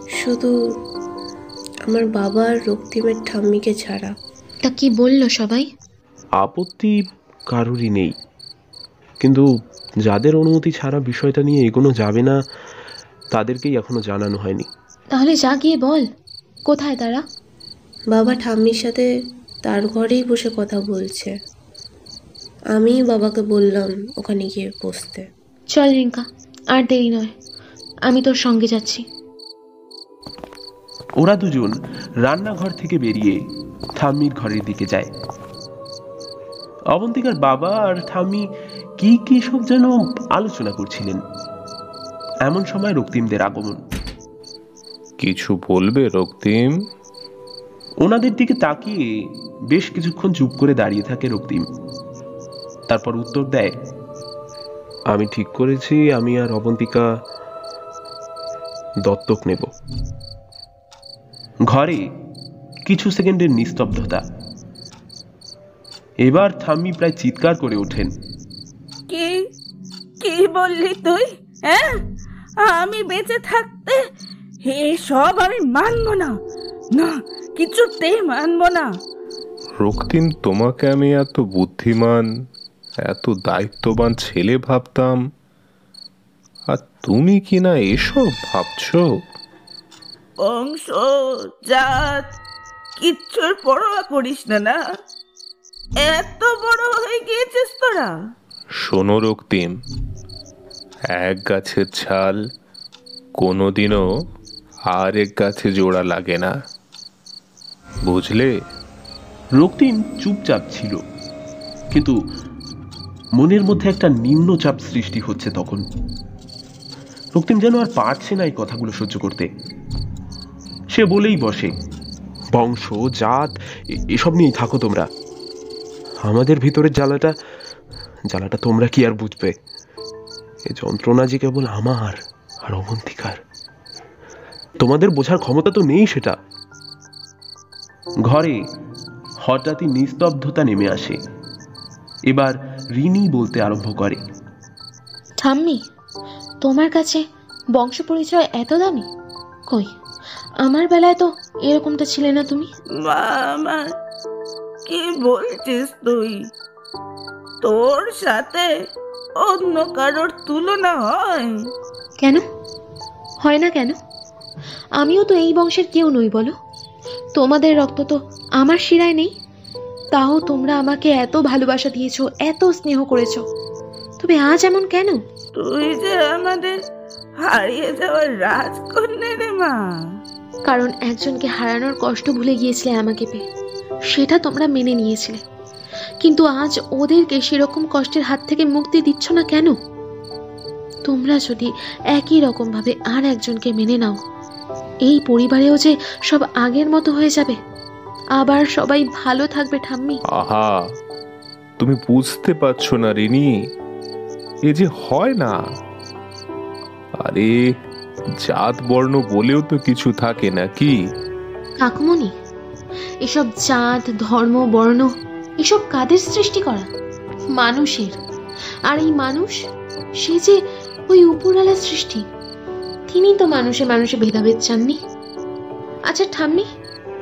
শুধু আমার বাবা আর রক্তিমের ঠাম্মিকে ছাড়া। তা কি বলল সবাই? আপত্তি কারোরই নেই। কিন্তু যাদের অনুমতি ছাড়া বিষয়টা নিয়ে এগোনো যাবে না তাদেরকেই এখনও জানানো হয়নি। তাহলে যা গিয়ে বল কোথায় তারা? বাবা ঠাম্মির সাথে তার ঘরেই বসে কথা বলছে। আমি বাবাকে বললাম ওখানে গিয়ে বসতে। চল রিঙ্কা আর দেরি নয় আমি তোর সঙ্গে যাচ্ছি। ওরা দুজন রান্নাঘর থেকে বেরিয়ে ঠাম্মির ঘরের দিকে যায়। অবন্তিকার বাবা আর ঠাম্মি কি কি সব যেন আলোচনা করছিলেন। এমন সময় রক্তিমদের আগমন। কিছু বলবে রক্তিম? ওনাদের দিকে তাকিয়ে বেশ কিছুক্ষণ চুপ করে দাঁড়িয়ে থাকে রক্তিম। তারপর উত্তর দেয় আমি ঠিক করেছি আমি আর অবন্তিকা দত্তক নেব। ঘরে কিছু সেকেন্ডের নিস্তব্ধতা। এবার থাম্মি প্রায় চিৎকার করে ওঠেন। কি কি বললি তুই হ্যাঁ? আমি বেঁচে থাকতে হে সব আমি মানব না। না কিছুতেই মানব না। রক্তিম তোমাকে আমি এত বুদ্ধিমান এত দায়িত্ববান ছেলে ভাবতাম। আর তুমি কি না এসব ভাবছ? বংশ জাত কিচ্ছুর পরোয়া করিস না না? এত বড় হয়ে গিয়েছিস তোরা। শোনো রক্তিম এক গাছের ছাল কোনোদিনও আর এক গাছে জোড়া লাগে না। বুঝলে? রক্তিম চুপচাপ ছিল কিন্তু মনের মধ্যে একটা নিম্নচাপ সৃষ্টি হচ্ছে তখন। রক্তিম যেন আর পারছে না এই কথাগুলো সহ্য করতে। সে বলেই বসে বংশ জাত এসব নিয়েই থাকো তোমরা। আমাদের ভিতরের জ্বালাটা জ্বালাটা তোমরা কি আর বুঝবে? এ যন্ত্রণা যে কেবল আমার আর অবন্তিকার। তোমাদের বোঝার ক্ষমতা তো নেই সেটা। ঘরে হঠাৎই নিস্তব্ধতা নেমে আসে। এবার রিনি বলতে আরম্ভ করে ঠাম্মি তোমার কাছে বংশ পরিচয় এত দামি? কই আমার বেলায় তো এরকমটা ছিলে না তুমি? মামা কি বলছিস তুই? তোর সাথে অন্য কারোর তুলনা হয়। কেন? হয় না কেন? আমিও তো এই বংশের কেউ নই বলো। তোমাদের রক্ত তো আমার শিরায় নেই। তাও তোমরা আমাকে এত ভালোবাসা দিয়েছ এত স্নেহ করেছ। তবে আজ এমন কেন? তুই যে আমাদের হারিয়ে যাওয়ার রাজকন্যা রে মা। কারণ একজনকে হারানোর কষ্ট ভুলে গিয়েছিলে আমাকে পেয়ে। সেটা তোমরা মেনে নিয়েছিলে। কিন্তু আজ ওদেরকে সেরকম কষ্টের হাত থেকে মুক্তি দিচ্ছ না কেন? তোমরা যদি একই রকম ভাবে আর একজনকে মেনে নাও এই পরিবারেও যে সব আগের মতো হয়ে যাবে। আবার সবাই ভালো থাকবে ঠাম্মি। আহা তুমি বুঝতে পারছ না রিনি এ যে হয় না। আরে জাত বর্ণ বলেও তো কিছু থাকে নাকি? কাকুমণি এসব জাত ধর্ম বর্ণ এসব কাদের সৃষ্টি করা? মানুষের। আর এই মানুষ সে যে ওই উপরওয়ালার সৃষ্টি তিনি তো মানুষে মানুষে ভেদাভেদ চাননি? আচ্ছা ঠাম্মি?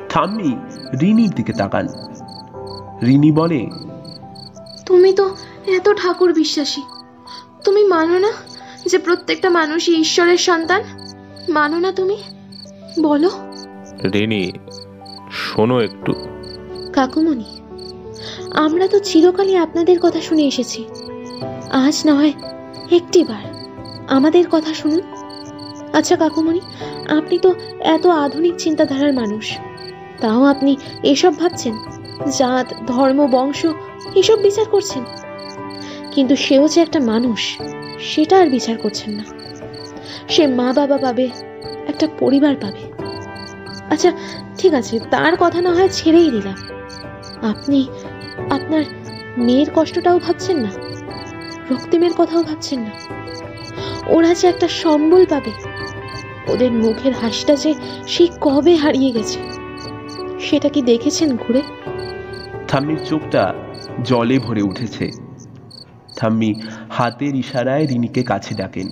থাম্মি রিনির দিকে তাকান। রিনি বলে তুমি তো এত ঠাকুর বিশ্বাসী। তুমি মানো না যে প্রত্যেকটা মানুষই ঈশ্বরের সন্তান? মানো না তুমি? বলো। রিনি শোনো একটু। কাকুমণি, আমরা তো চিরকালই আপনাদের কথা শুনে এসেছি। আজ না হয় একটিবার আমাদের কথা শুনুন। আচ্ছা কাকুমণি, আপনি তো এত আধুনিক চিন্তাধারার মানুষ। তাও আপনি এসব ভাবছেন? জাত, ধর্ম, বংশ, এসব বিচার করছেন? কিন্তু সেও যে একটা মানুষ, সেটা আর বিচার করছেন না। সে মা বাবা পাবে, একটা পরিবার পাবে। আচ্ছা ঠিক আছে, তার কথা না হয় ছেড়েই দিলাম। আপনি, আপনার মেয়ের কষ্টটাও ভাবছেন না? রক্তিমের কথাও ভাবছেন না? ওরা যে একটা সম্বল পাবে, ওদের মুখের হাসিটা যে সেই কবে হারিয়ে গেছে, সেটা কি দেখেছেন ঘুরে? থাম্মির চোখটা জলে ভরে উঠেছে। থাম্মি হাতের ইশারায় রিনিকে কাছে ডাকেন।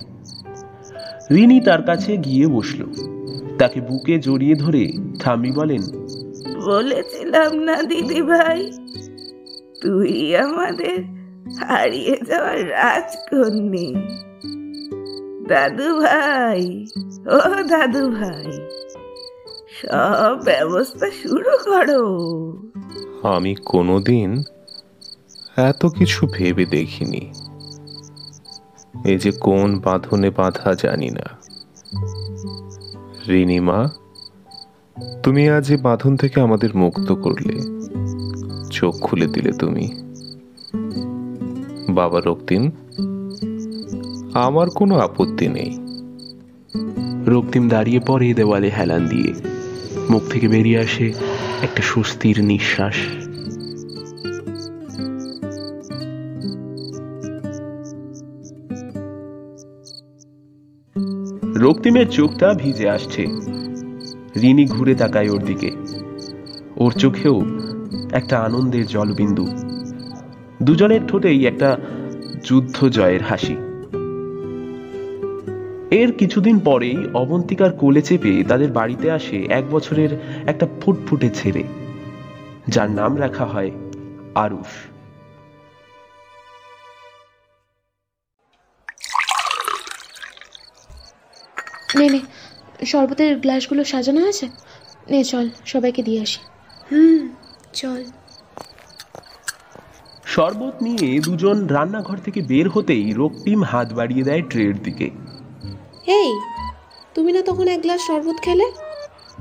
রিনি তার কাছে গিয়ে বসল। তাকে বুকে জড়িয়ে ধরে থাম্মি বলেন বলেছিলাম না দিদি ভাই তুই আমাদের হারিয়ে যাওয়ার রাজকন্যে। দাদু ভাই ও দাদু ভাই সব ব্যবস্থা শুরু করো। আমি কোনোদিন এত কিছু ভেবে দেখিনি। এই যে কোন বাঁধনে বাঁধা জানি না। রিনিমা, তুমি আজ এই বাঁধন থেকে আমাদের মুক্ত করলে। চোখ খুলে দিলে তুমি। বাবা রক্তিম, আমার কোনো আপত্তি নেই। রক্তিম দাঁড়িয়ে পড়ে দেওয়ালে হেলান দিয়ে। মুখ থেকে বেরিয়ে আসে একটা স্বস্তির নিঃশ্বাস। রক্তিমের চোখটা ভিজে আসছে। রিনি ঘুরে তাকায় ওর দিকে। ওর চোখেও একটা আনন্দের জলবিন্দু। দুজনের ঠোঁটেই একটা যুদ্ধ জয়ের হাসি। এর কিছুদিন পরেই অবন্তিকার কোলে চেপে তাদের বাড়িতে আসে এক বছরের একটা ফুটফুটে ছেলে, যার নাম রাখা হয় আরুষ নে নে। শরবতের গ্লাসগুলো সাজানো আছে? নে চল সবাইকে দিয়ে আসি। হুম চল। শরবত নিয়ে দুজন রান্নাঘর থেকে বের হতেই রক্তিম হাত বাড়িয়ে দেয় ট্রের দিকে। এই তুমি না তখন এক গ্লাস শরবত খেলে?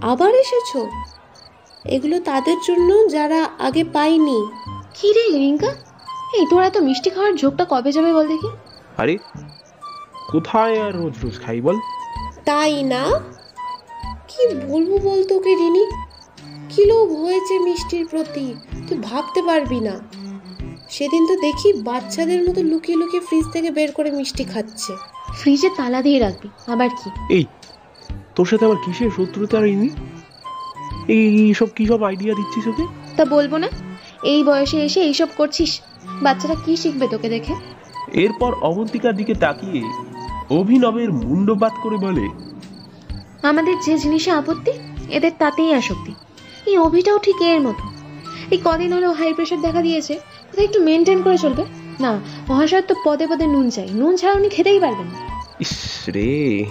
আবার এসেছ? এগুলো তাদের জন্য যারা আগে পায়নি। কি রে রিঙ্কা? এই তোরা এত মিষ্টি খাওয়ার ঝোঁকটা কবে যাবে বল দেখি। আরে কোথায় আর রোজ রোজ খাই বল? তাই না? কি বলব বল তোকে রিনি? কি লোভ হয়েছে মিষ্টির প্রতি? তুই ভাবতে পারবি না। সেদিন তো দেখি বাচ্চাদের মতো লুকিয়ে লুকিয়ে ফ্রিজ থেকে বের করে মিষ্টি খাচ্ছে। ফ্রিজে তালা দিয়ে রাখবি আবার কি? এই তোর সাথে আবার কিসের শত্রুতা রিনি? এই সব কি সব আইডিয়া দিচ্ছিস ওকে? তা বলব না। এই বয়সে এসে এইসব করছিস? বাচ্চারা কি শিখবে তোকে দেখে? এরপর অবন্তিকার দিকে তাকিয়ে অভিনবের মুন্ডপাত করে বলে আমাদের যে জিনিসে আপত্তি এদের তাতেই আসক্তি। এই অভিটাও ঠিক এর মতো। এই কদিন হলো হাই প্রেশার দেখা দিয়েছে ওটা একটু মেনটেন করে চলবে। না মহাশয় তো পদে পদে নুন চাই। নুন ছাড়া উনি খেতেই পারবেন না। ইস রে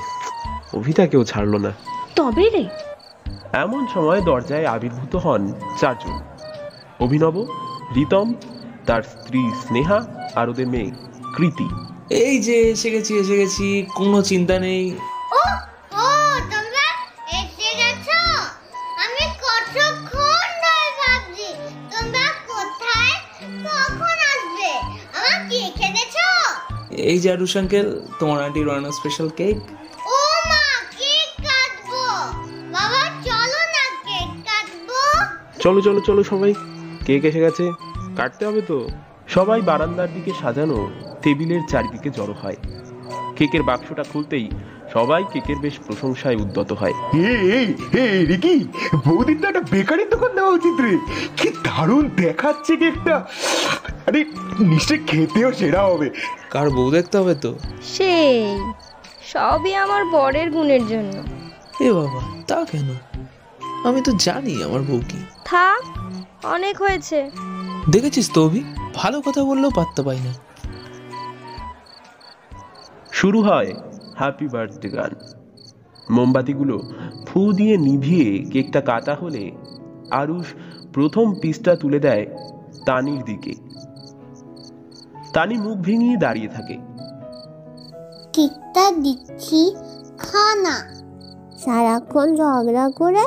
অভিতাকেও ছাড়লো না। তবে রে। এমন সময় দরজায় আবির্ভূত হন চারজন। অভিনব রিতম তার স্ত্রী স্নেহা আর ওদের মেয়ে কৃতি। এই যে এসে গেছি এসে গেছি কোনো চিন্তা নেই। ও ও তোমরা এসে গেছো? আমি কতক্ষণ ধরে ভাবছি তোমরা কোথায় কখন আসবে? আমার কি খেতেছো? এই যে আরুষ আঙ্কেল তোমার আন্টি রান্না স্পেশাল কেক ও মা কেক কাটবো। বাবা চলো না কেক কাটবো। চলো চলো চলো সবাই। কেক এসে গেছে। কাটতে হবে তো। সবাই বারান্দার দিকে সাজানো। টেবিলের চারিদিকে জড়ো হয়। কেকের বাক্সটা খুলতেই সবাই কেকের বেশ প্রশংসায় উদ্যত হয়। রিকি বৌদির তো একটা বেকারির দোকান দেওয়া উচিত রে। কি দারুণ দেখাচ্ছে কেকটা। আরে নিশ্চয় খেতেও সেরা হবে। কার বউ দেখতে হবে তো? সেই সবই আমার বরের গুণের জন্য। এ বাবা তা কেন? আমি তো জানি আমার বউ কি। থাক অনেক হয়েছে। দেখেছিস তো অভি? ভালো কথা বললেও পাত্তা পাই না। শুরু হয় হ্যাপি বার্থডে গান। মোমবাতিগুলো ফু দিয়ে নিভিয়ে কেকটা কাটা হলে আরুষ প্রথম পিসটা তুলে দেয় তানির দিকে। তানি মুখ ভেঙিয়ে দাঁড়িয়ে থাকে। কেকটা দিচ্ছি খানা। সারাক্ষণ ঝগড়া করে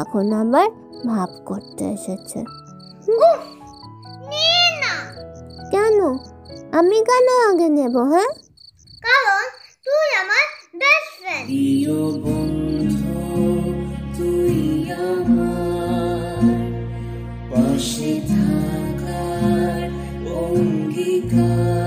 এখন আবার ভাব করতে এসেছে। কেন? আমি কেন আগে নেব হ্যাঁ? কারণ তুই আমার বেস্ট ফ্রেন্ড প্রিয় বন্ধু পাশে থাকার অঙ্গীকার।